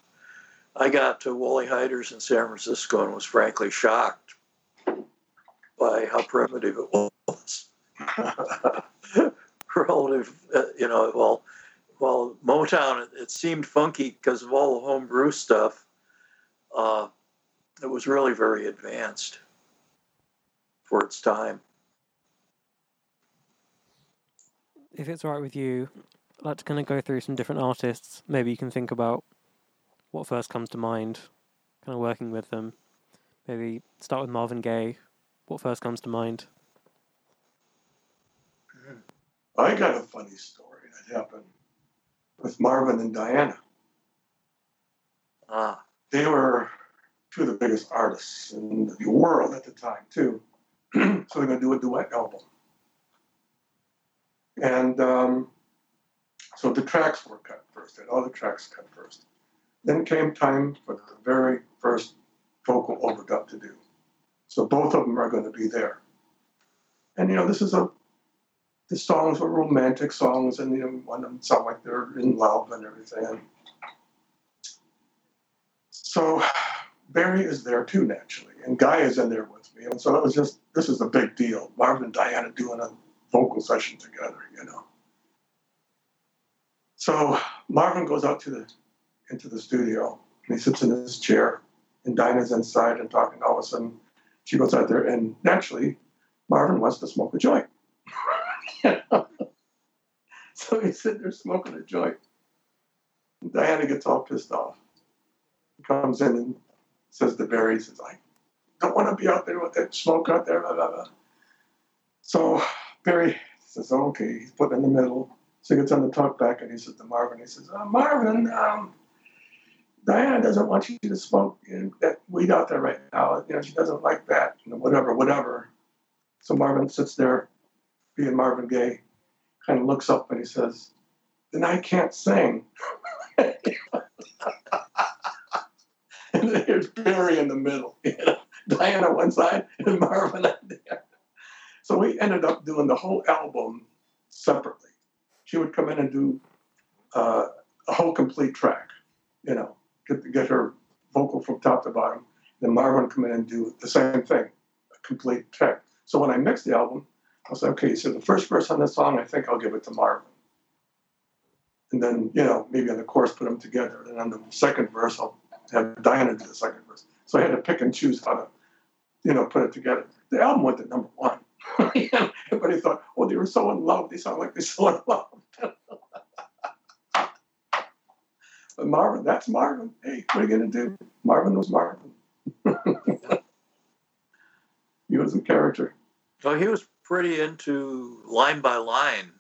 I got to Wally Heider's in San Francisco and was frankly shocked by how primitive it was relative. Uh, you know, well, well, Motown it, it seemed funky because of all the homebrew stuff. Uh, it was really very advanced for its time. If it's all right with you, I'd like to kind of go through some different artists. Maybe you can think about what first comes to mind, kind of working with them. Maybe start with Marvin Gaye. What first comes to mind? I got a funny story that happened with Marvin and Diana. Ah, They were two of the biggest artists in the world at the time, too. so they're going to do a duet album. And um, so the tracks were cut first. Had all the tracks cut first. Then came time for the very first vocal overdub to do. So both of them are going to be there. And you know, this is a the songs were romantic songs, and you know, one of them sound like they're in love and everything. So Berry is there too, naturally, and Guy is in there with me, and so that was just this is a big deal. Marvin and Diana doing a vocal session together, you know. So Marvin goes out to the into the studio, and he sits in his chair, and Diana's inside and talking. All of a sudden, she goes out there, and naturally, Marvin wants to smoke a joint. so he's sitting there smoking a joint. Diana gets all pissed off. Comes in and says to Berry, he says, I don't want to be out there with that smoke out there, blah, blah, blah. So Berry says, okay, he's put in the middle. So he gets on the talk back and he says to Marvin, he says, uh, Marvin, um, Diana doesn't want you to smoke you know, that weed out there right now. You know, she doesn't like that, you know, whatever, whatever. So Marvin sits there, being Marvin Gaye, kind of looks up and he says, then I can't sing. and there's Berry in the middle, you know, Diana one side and Marvin on the other. So we ended up doing the whole album separately. She would come in and do uh, a whole complete track, you know, get, get her vocal from top to bottom. Then Marvin would come in and do the same thing, a complete track. So when I mixed the album, I was like, okay, so the first verse on this song, I think I'll give it to Marvin. And then, you know, maybe on the chorus put them together. And on the second verse, I'll have Diana do the second verse. So I had to pick and choose how to, you know, put it together. The album went to number one. Everybody thought, oh, they were so in love. They sound like they're so in love. but Marvin, that's Marvin. Hey, what are you going to do? Marvin was Marvin. he was a character. Well, he was pretty into line by line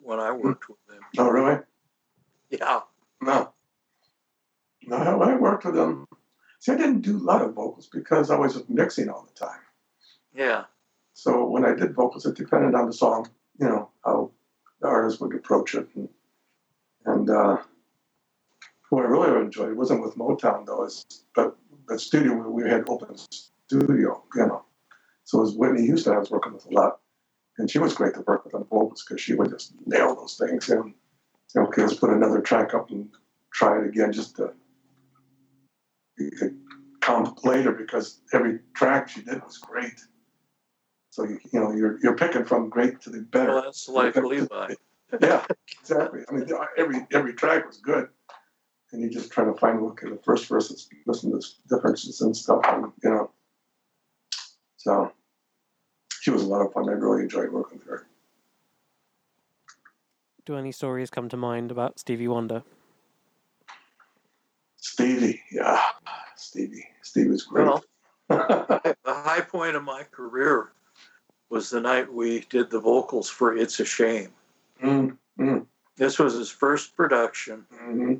when I worked with him. Oh, really? Yeah. No. No, I worked with them. See, I didn't do a lot of vocals because I was mixing all the time. Yeah. So when I did vocals, it depended on the song, you know, how the artist would approach it. And, and uh, what I really enjoyed wasn't with Motown, though, is but the studio, we had open studio, you know. So it was Whitney Houston I was working with a lot. And she was great to work with on vocals because she would just nail those things. And, okay, let's put another track up and try it again just to you could comp later because every track she did was great. So you, you know you're you're picking from great to the better. Well, that's like Levi. yeah, exactly. I mean, every every track was good, and you're just try to find okay the first verse, listen to the differences and stuff, and you know. So she was a lot of fun. I really enjoyed working with her. Do any stories come to mind about Stevie Wonder? Stevie, yeah, Stevie. Stevie was great. Well, the high point of my career was the night we did the vocals for "It's a Shame." Mm, mm. This was his first production. Mm-hmm.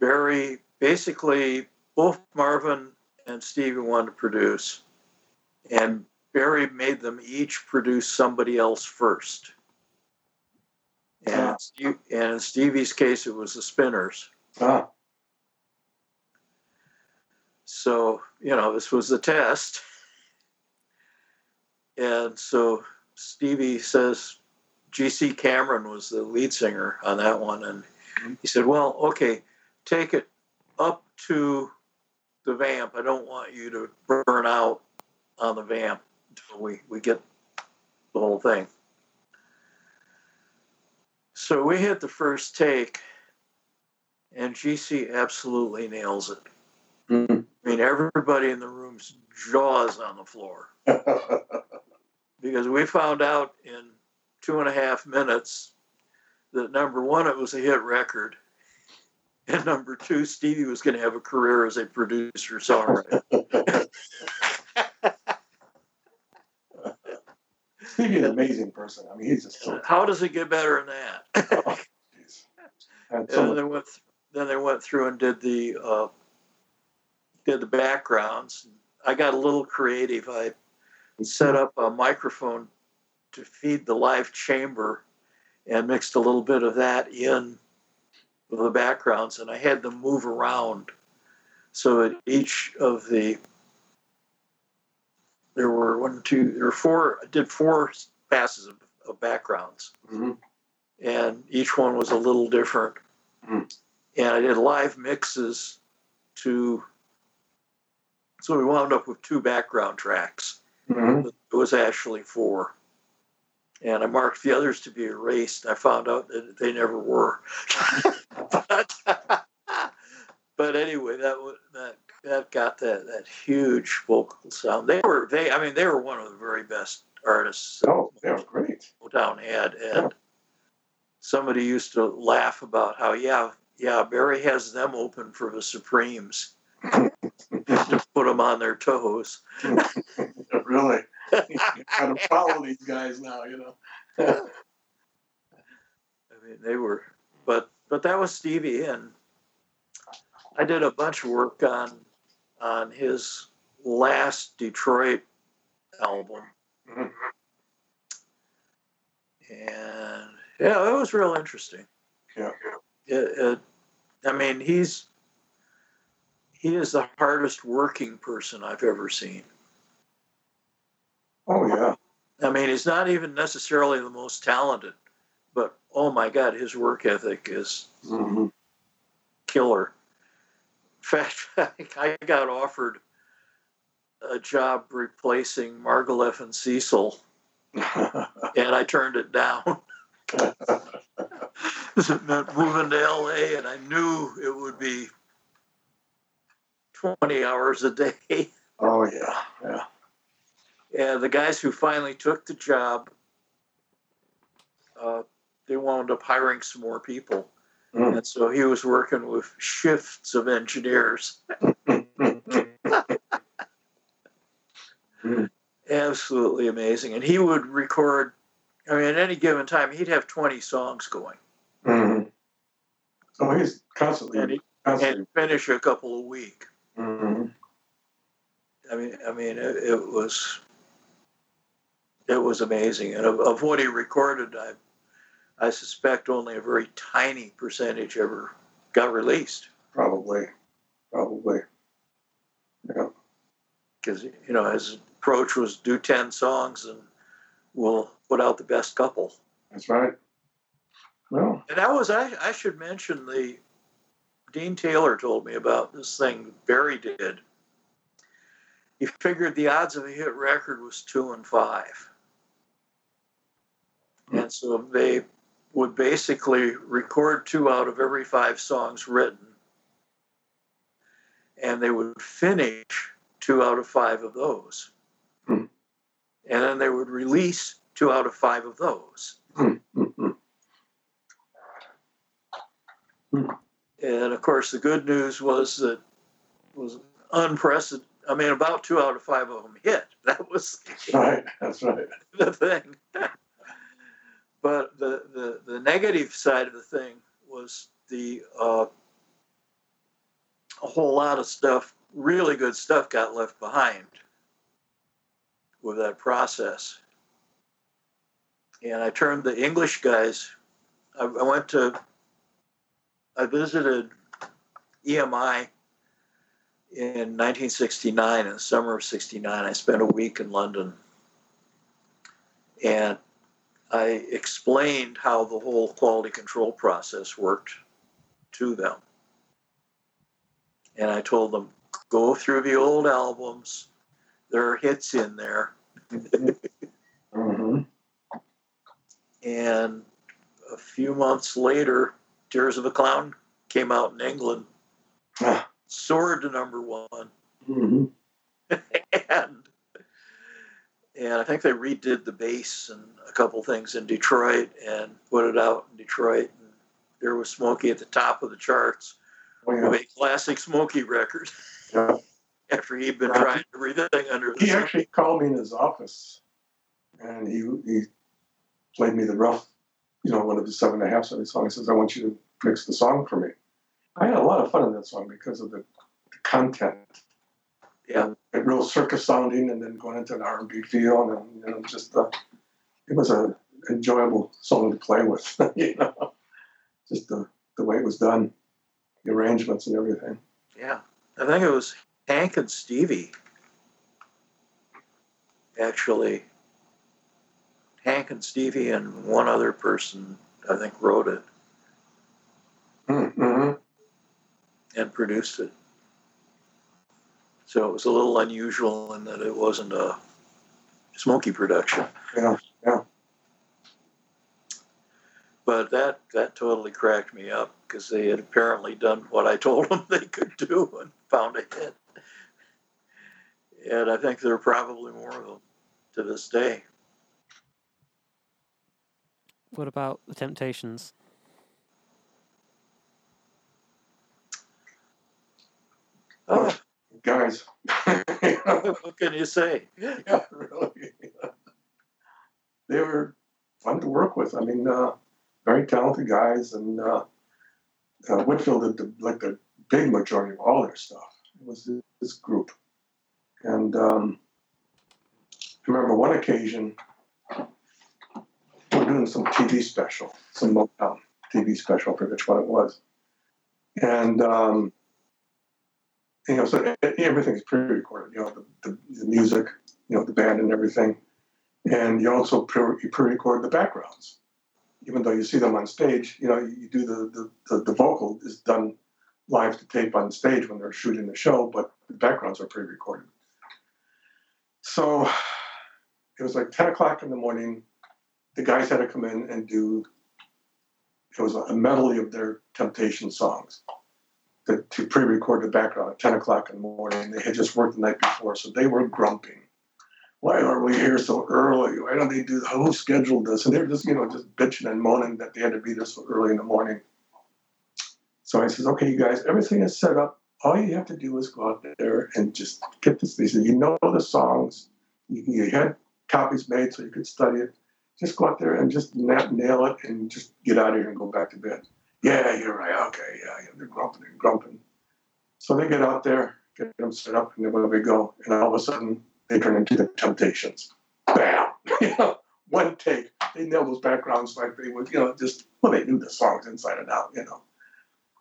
Berry, basically, both Marvin and Stevie wanted to produce, and Berry made them each produce somebody else first. And, yeah. and in Stevie's case, it was the Spinners. Ah. So, you know, this was the test. And so Stevie says, GC Cameron was the lead singer on that one. And mm-hmm. he said, Well, okay, take it up to the vamp. I don't want you to burn out on the vamp until we, we get the whole thing. So we hit the first take, and GC absolutely nails it. Mm-hmm. I mean, everybody in the room's jaws on the floor. because we found out in two and a half minutes that number one, it was a hit record. And number two, Stevie was going to have a career as a producer songwriter. Stevie's an amazing person. I mean, he's just so. How does it get better than that? oh, and so then they went. Th- then they went through and did the uh, did the backgrounds. I got a little creative. I set up a microphone to feed the live chamber and mixed a little bit of that in the backgrounds, and I had them move around so that each of the there were one, two, there were four. I did four passes of, of backgrounds, mm-hmm. and each one was a little different. Mm-hmm. And I did live mixes to so we wound up with two background tracks. Mm-hmm. It was actually four. And I marked the others to be erased. I found out that they never were. but, but, anyway, that that that got that that huge vocal sound. They were they. I mean, they were one of the very best artists. Oh, they were great. Motown had, and yeah. somebody used to laugh about how yeah yeah Berry has them open for the Supremes put them on their toes. really? you got to follow these guys now, you know. I mean, they were, but but that was Stevie, and I did a bunch of work on on his last Detroit album, mm-hmm. and yeah, it was real interesting. Yeah, it, it, I mean, he's he is the hardest working person I've ever seen. Oh yeah. I mean, he's not even necessarily the most talented, but oh my God, his work ethic is mm-hmm. killer. In fact, I got offered a job replacing Margouleff and Cecil and I turned it down. it meant moving to LA, and I knew it would be 20 hours a day. oh yeah, yeah. Yeah, the guys who finally took the job, uh, they wound up hiring some more people. Mm. And so he was working with shifts of engineers. Mm. Absolutely amazing. And he would record, I mean, at any given time, he'd have 20 songs going. Mhm. Oh, he's constantly, And, he, constantly. and finish a couple a week. Mhm. I mean, I mean, it, it was it was amazing, and of, of what he recorded, I I suspect only a very tiny percentage ever got released Probably, probably. Yeah. because you know his approach was do ten songs and we'll put out the best couple. That's right. Well, And that was I I should mention the Dean Taylor told me about this thing Berry did. He figured the odds of a hit record was two and five. And so they would basically record two out of every five songs written. And they would finish two out of five of those. Hmm. And then they would release two out of five of those. mhm. And of course, the good news was that it was unprecedented. I mean, about two out of five of them hit. That was right. That's right. the thing. but the, the, the negative side of the thing was the uh, a whole lot of stuff, really good stuff, got left behind with that process. And I turned the English guys. I, I went to. I visited EMI in 1969, in the summer of 69. I spent a week in London. And I explained how the whole quality control process worked to them. And I told them, go through the old albums. There are hits in there. hmm And a few months later, Tears of a Clown came out in England, Ah. soared to number one. hmm and and I think they redid the bass and a couple things in Detroit and put it out in Detroit. And there was Smokey at the top of the charts Oh, with a classic Smokey record Yeah. after he'd been Right. trying everything under the He actually called me in his office, and he he played me the rough, you know, one of the seven and a half seven songs. He says, "I want you to mix the song for me." I had a lot of fun in that song because of the, the content. Yeah. it real circus sounding, and then going into an R and B feel, and you know, just uh, it was a enjoyable song to play with. you know, just the the way it was done, the arrangements and everything. Yeah, I think it was Hank and Stevie. Actually, Hank and Stevie and one other person, I think, wrote it Mm-hmm. and produced it. So it was a little unusual in that it wasn't a Smokey production. Yeah, yeah. But that that totally cracked me up because they had apparently done what I told them they could do and found a hit. And I think there are probably more of them to this day. What about the Temptations? Oh, Guys, what can you say? yeah, really. They were fun to work with. I mean, uh, very talented guys, and uh, uh, Whitfield did the, like the big majority of all their stuff. It was this group, and um, I remember one occasion we were doing some TV special, some Motown TV special, I forget which one it was, and. Um, you know, so everything's pre-recorded. You know, the, the, the music, you know, the band and everything, and you also pre-record the backgrounds. Even though you see them on stage, you know, you do the the, the, the vocal is done live to tape on stage when they're shooting the show, but the backgrounds are pre-recorded. So it was like 10 o'clock in the morning. The guys had to come in and do, it was a medley of their Temptation songs to, to pre record the background at 10 o'clock in the morning. They had just worked the night before, so they were grumping. Why are we here so early? Why don't they do, who scheduled this? And they're just, you know, just bitching and moaning that they had to be there so early in the morning. So I says, okay, you guys, everything is set up. All you have to do is go out there and just get this. They said, you know the songs. You, you had copies made so you could study it. Just go out there and just nail it and just get out of here and go back to bed. Yeah, you're right. Okay, yeah, yeah. They're grumping and grumping. So they get out there, get them set up, and then we go. And all of a sudden, they turn into the Temptations. Bam! you know, one take. They nail those backgrounds like they would, you know, just well, they knew the songs inside and out, you know.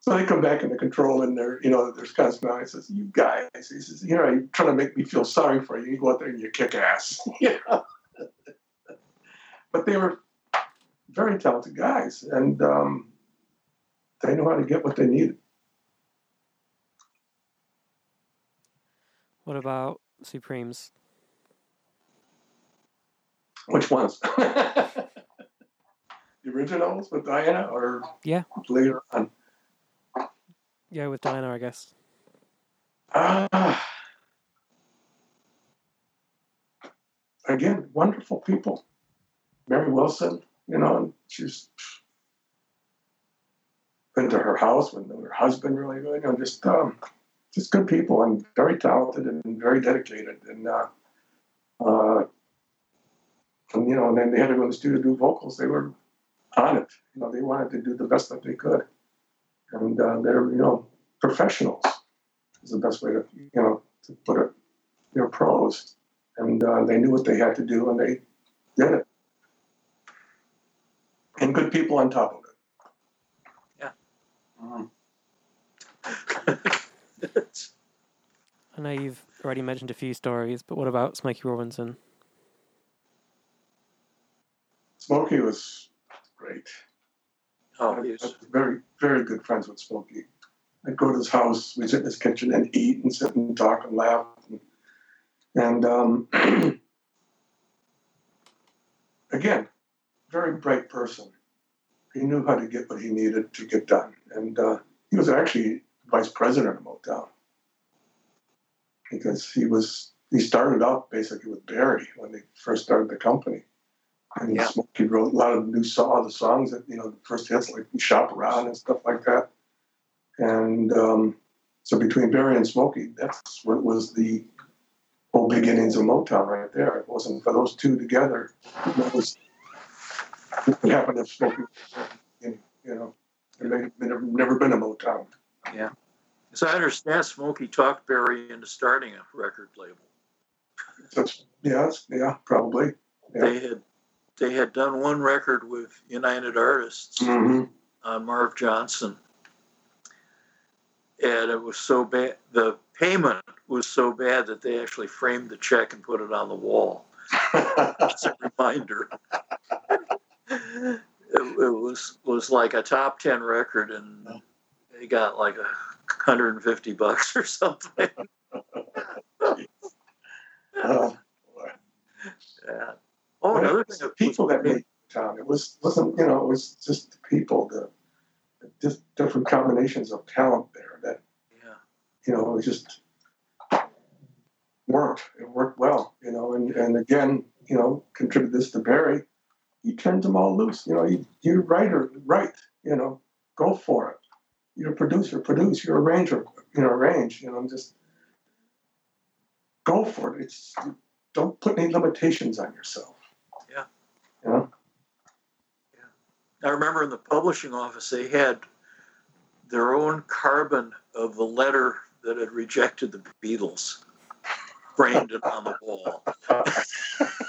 So they come back into control, and they're, you know, there's smiling. He says, "You guys," he says, "You know, you're trying to make me feel sorry for you. You go out there and you kick ass." know? But they were very talented guys, and um, they knew how to get what they needed. What about Supremes? Which ones? the originals with Diana, or yeah, later on? Yeah, with Diana, I guess. Ah. Again, wonderful people. Mary Wilson, you know, and she's been to her house with her husband really good, you know, just um, just good people and very talented and very dedicated. And uh, uh, and you know, and then they had to go in the studio to do vocals. They were on it. You know, they wanted to do the best that they could, and uh, they're you know professionals is the best way to you know to put it. They're pros, and uh, they knew what they had to do, and they did it. And good people on top of it. Yeah. Um, I know you've already mentioned a few stories, but what about Smokey Robinson? Smokey was great. oh, I he's, was very, very good friends with Smokey. I'd go to his house, we'd sit in his kitchen and eat and sit and talk and laugh. And, and um, again, very bright person. He knew how to get what he needed to get done. And uh, he was actually vice president of Motown because he was he started out basically with Berry when they first started the company. And Yeah. Smokey wrote a lot of new song, the songs that you know the first hits like "Shop Around" and stuff like that. And um, so between Berry and Smokey, that's what was the whole beginnings of Motown right there. It wasn't for those two together. That was what would to if Smokey, you know, there may have never, been a Motown. Yeah. As I understand, Smokey talked Berry into starting a record label. That's, yeah, yeah, probably. Yeah. They had they had done one record with United Artists Mm-hmm. on Marv Johnson, and it was so bad. The payment was so bad that they actually framed the check and put it on the wall as a reminder. It, it was was like a top ten record, and they got like a hundred and fifty bucks or something. Uh, Yeah. Oh, another thing. the people that made town. It was wasn't you know it was just the people, the, the just different combinations of talent there that Yeah. you know it was just worked. It worked well, you know, and and again, you know, contribute this to Berry. He them all loose. You know, you you're a writer, write. You know, go for it. You're a producer, produce. You're a arranger, you know, arrange. You know, just go for it. It's don't put any limitations on yourself. Yeah. You know? I remember in the publishing office they had their own carbon of the letter that had rejected the Beatles, framed it on the wall.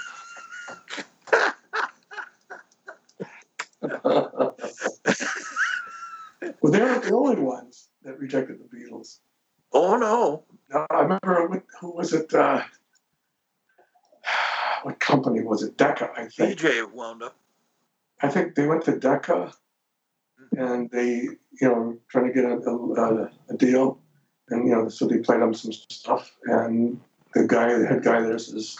well, they weren't the only ones that rejected the Beatles. Oh no! No, I remember what, who was it? Uh, what company was it? Decca, I think. PJ wound up. I think they went to Decca, and they, you know, trying to get a, a, a deal, and you know, so they played them some stuff, and the guy, the head guy there says,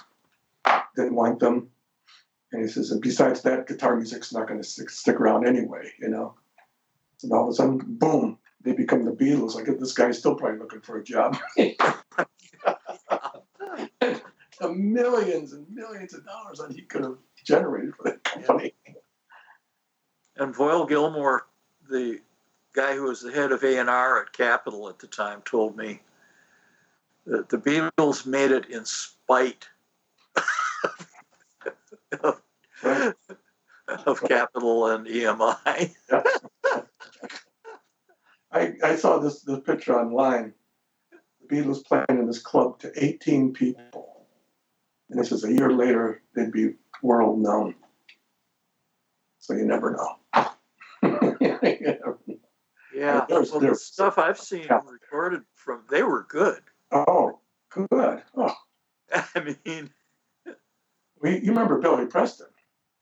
didn't want them. And he says, and besides that, guitar music's not going to stick, stick around anyway, you know. And all of a sudden, boom, they become the Beatles. Like this guy's still probably looking for a job. the millions and millions of dollars that he could have generated for that company. And Voyle Gilmore, the guy who was the head of A&R at Capitol at the time, told me that the Beatles made it in spite of, of Capitol and EMI. Yeah. I, I saw this, this picture online. The Beatles playing in this club to 18 people. And this is a year later, they'd be world known. So you never know. yeah. There's, well, there's, the stuff I've seen yeah. recorded from, they were good. Oh, good. Oh, I mean, we, you remember Billy Preston?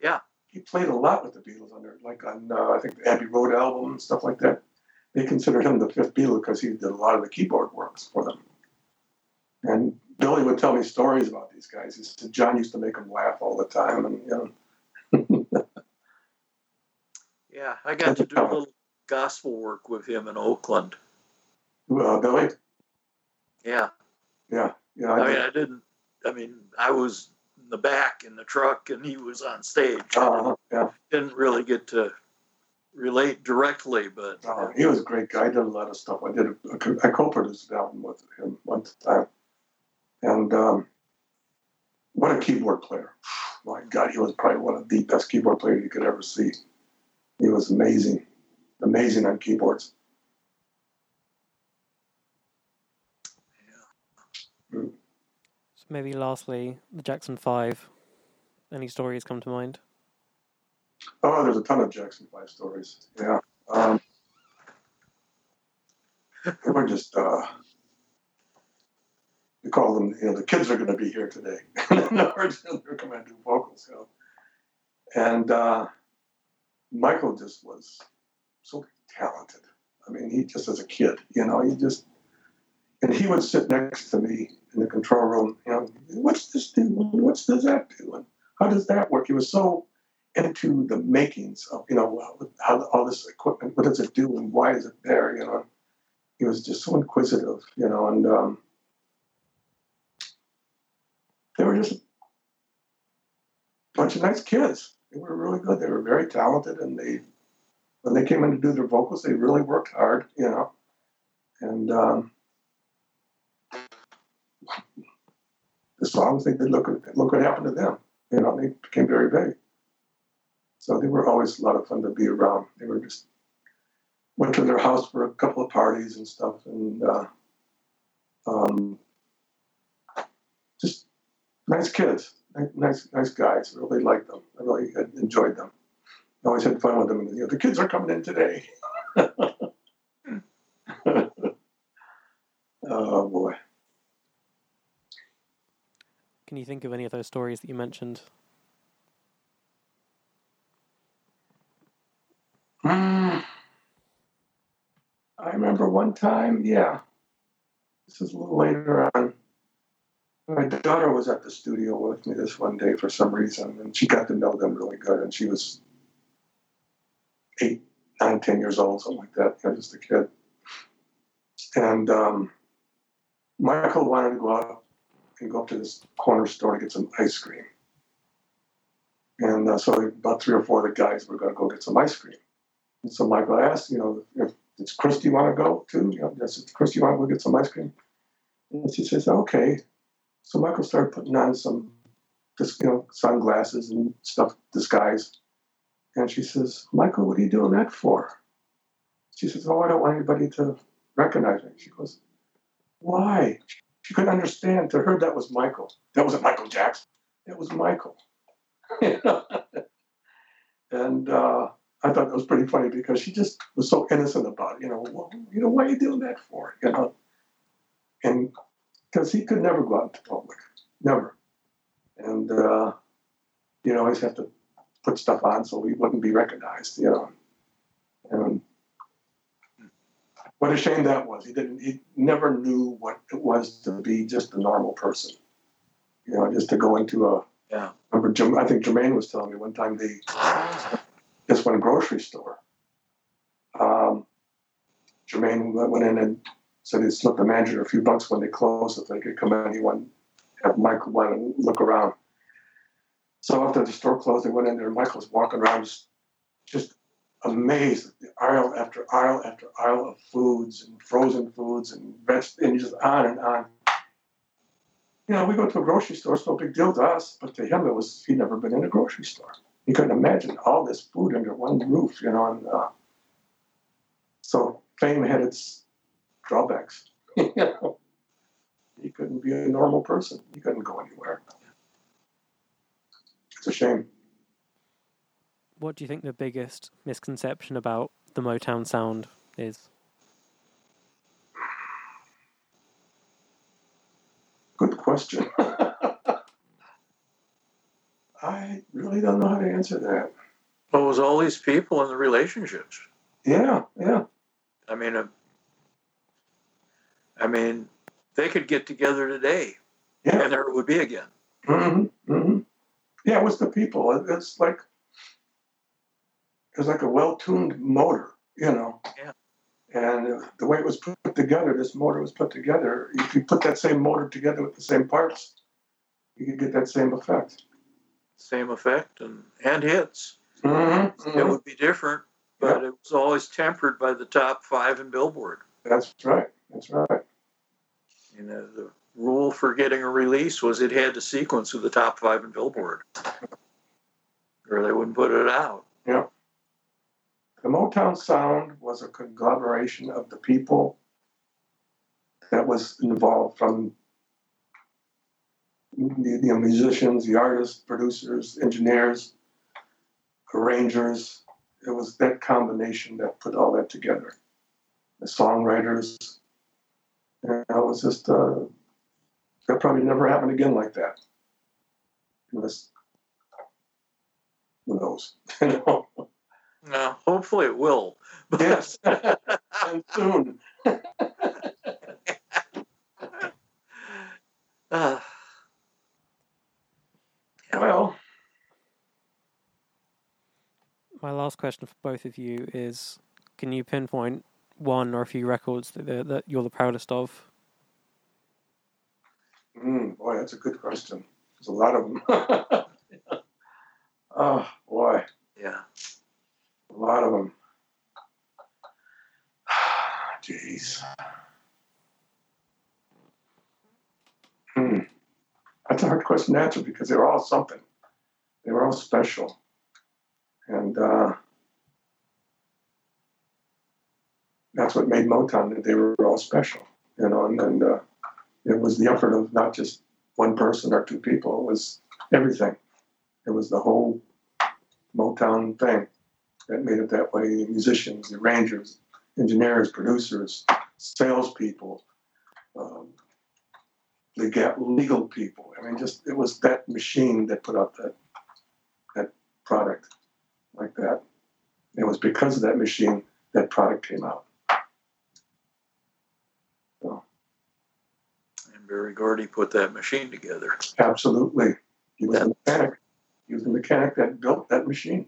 Yeah. He played a lot with the Beatles on there, like on, uh, I think, the Abbey Road album and stuff like that. They considered him the fifth Beatle because he did a lot of the keyboard works for them. And Billy would tell me stories about these guys. He said John used to make him laugh all the time, and you know. yeah, I got to do a little gospel work with him in Oakland. Uh, Billy. Yeah. Yeah. Yeah. I, I mean, I didn't. I mean, I was in the back in the truck, and he was on stage. Uh, yeah. Didn't really get to relate directly, but uh, he was a great guy. I did a lot of stuff. I did. A, I co-produced an album with him one time, and um, what a keyboard player! My God, he was probably one of the best keyboard players you could ever see. He was amazing, amazing on keyboards. Yeah. Mm. Maybe lastly, the Jackson Five. Any stories come to mind? Oh, there's a ton of Jackson Five stories. Yeah, um, they were just uh, we call them. You know, the kids are going to be here today. no, they're coming to do vocals. You know, and uh, Michael just was so talented. I mean, he just as a kid, you know, he just and he would sit next to me in the control room. You know, what's this do? What's does that do? And how does that work? He was so into the makings of you know how all this equipment what does it do and why is it there you know he was just so inquisitive you know and um, they were just a bunch of nice kids they were really good they were very talented and they when they came in to do their vocals they really worked hard you know and um, the songs they did look at look what happened to them you know they became very big so they were always a lot of fun to be around. They were just went to their house for a couple of parties and stuff, and uh, um, just nice kids, nice nice guys. I really liked them. I really enjoyed them. I always had fun with them. And, you know, the kids are coming in today. oh boy. Can you think of any of those stories that you mentioned. I remember one time, yeah. This is a little later on. My daughter was at the studio with me this one day for some reason, and she got to know them really good. And she was eight, nine, ten years old, something like that, know, just a kid. And um, Michael wanted to go out and go up to this corner store to get some ice cream. And uh, so about three or four of the guys were going to go get some ice cream. And so Michael asked, you know, if it's Christy want to go too? You know, yes, Christy want to go get some ice cream? And she says, okay. So Michael started putting on some, just, you know, sunglasses and stuff, disguise. And she says, Michael, what are you doing that for? She says, oh, I don't want anybody to recognize me. She goes, why? She couldn't understand. To her, that was Michael. That wasn't Michael Jackson. That was Michael. and uh, I thought that was pretty funny because she just was so innocent about it. You know, well, you know, why are you doing that for? You know, and because he could never go out into public, never, and uh, you know, always have to put stuff on so he wouldn't be recognized. You know, and what a shame that was. He didn't. He never knew what it was to be just a normal person. You know, just to go into a Yeah. Remember, Jim, I think Jermaine was telling me one time the this one grocery store. Um, Jermaine went went in and said he'd slip the manager a few bucks when they closed if they could come in. He wanted have Michael went and look around. So after the store closed, they went in there. and Michael was walking around, just, just amazed at the aisle after aisle after aisle of foods and frozen foods and veg, and just on and on. You know, we go to a grocery store; it's no big deal to us, but to him, it was he'd never been in a grocery store. He couldn't imagine all this food under one roof. You know, and uh, so fame had its drawbacks. you know, he couldn't be a normal person. He couldn't go anywhere. It's a shame. What do you think the biggest misconception about the Motown sound is? Good question. I really don't know how to answer that. What was all these people and the relationships? Yeah, yeah. I mean, uh, I mean, they could get together today, Yeah. and there it would be again. Mm-hmm, mm-hmm. Yeah, it was the people. It's like it was like a well-tuned motor, you know. Yeah. And the way it was put together, this motor was put together. If you put that same motor together with the same parts, you could get that same effect. Same effect and and hits. Mm-hmm. It would be different, but it was always tempered by the top five in Billboard. That's right. That's right. You know, the rule for getting a release was it had to sequence with the top five in Billboard, or they wouldn't put it out. The Motown sound was a conglomeration of the people that was involved from the, the musicians, the artists, producers, engineers, arrangers. It was that combination that put all that together. The songwriters. You know, it was just, uh, that probably never happened again like that. Who knows? you know? Now, hopefully it will. But Yes, and soon. uh, Well, My last question for both of you is: Can you pinpoint one or a few records that that that you're the proudest of? mm, boy, that's a good question. There's a lot of them. oh boy, yeah. A lot of them. Jeez. Hmm. That's a hard question to answer because they were all something. They were all special, and uh, that's what made Motown. That they were all special, you know, and, and uh, it was the effort of not just one person or two people. It was everything. It was the whole Motown thing that made it that way. The musicians, the arrangers, engineers, producers, salespeople, um, legal, legal people. I mean, just it was that machine that put out that that product like that. It was because of that machine that product came out. And Berry Gordy put that machine together. Absolutely, he was a mechanic. He was the mechanic that built that machine.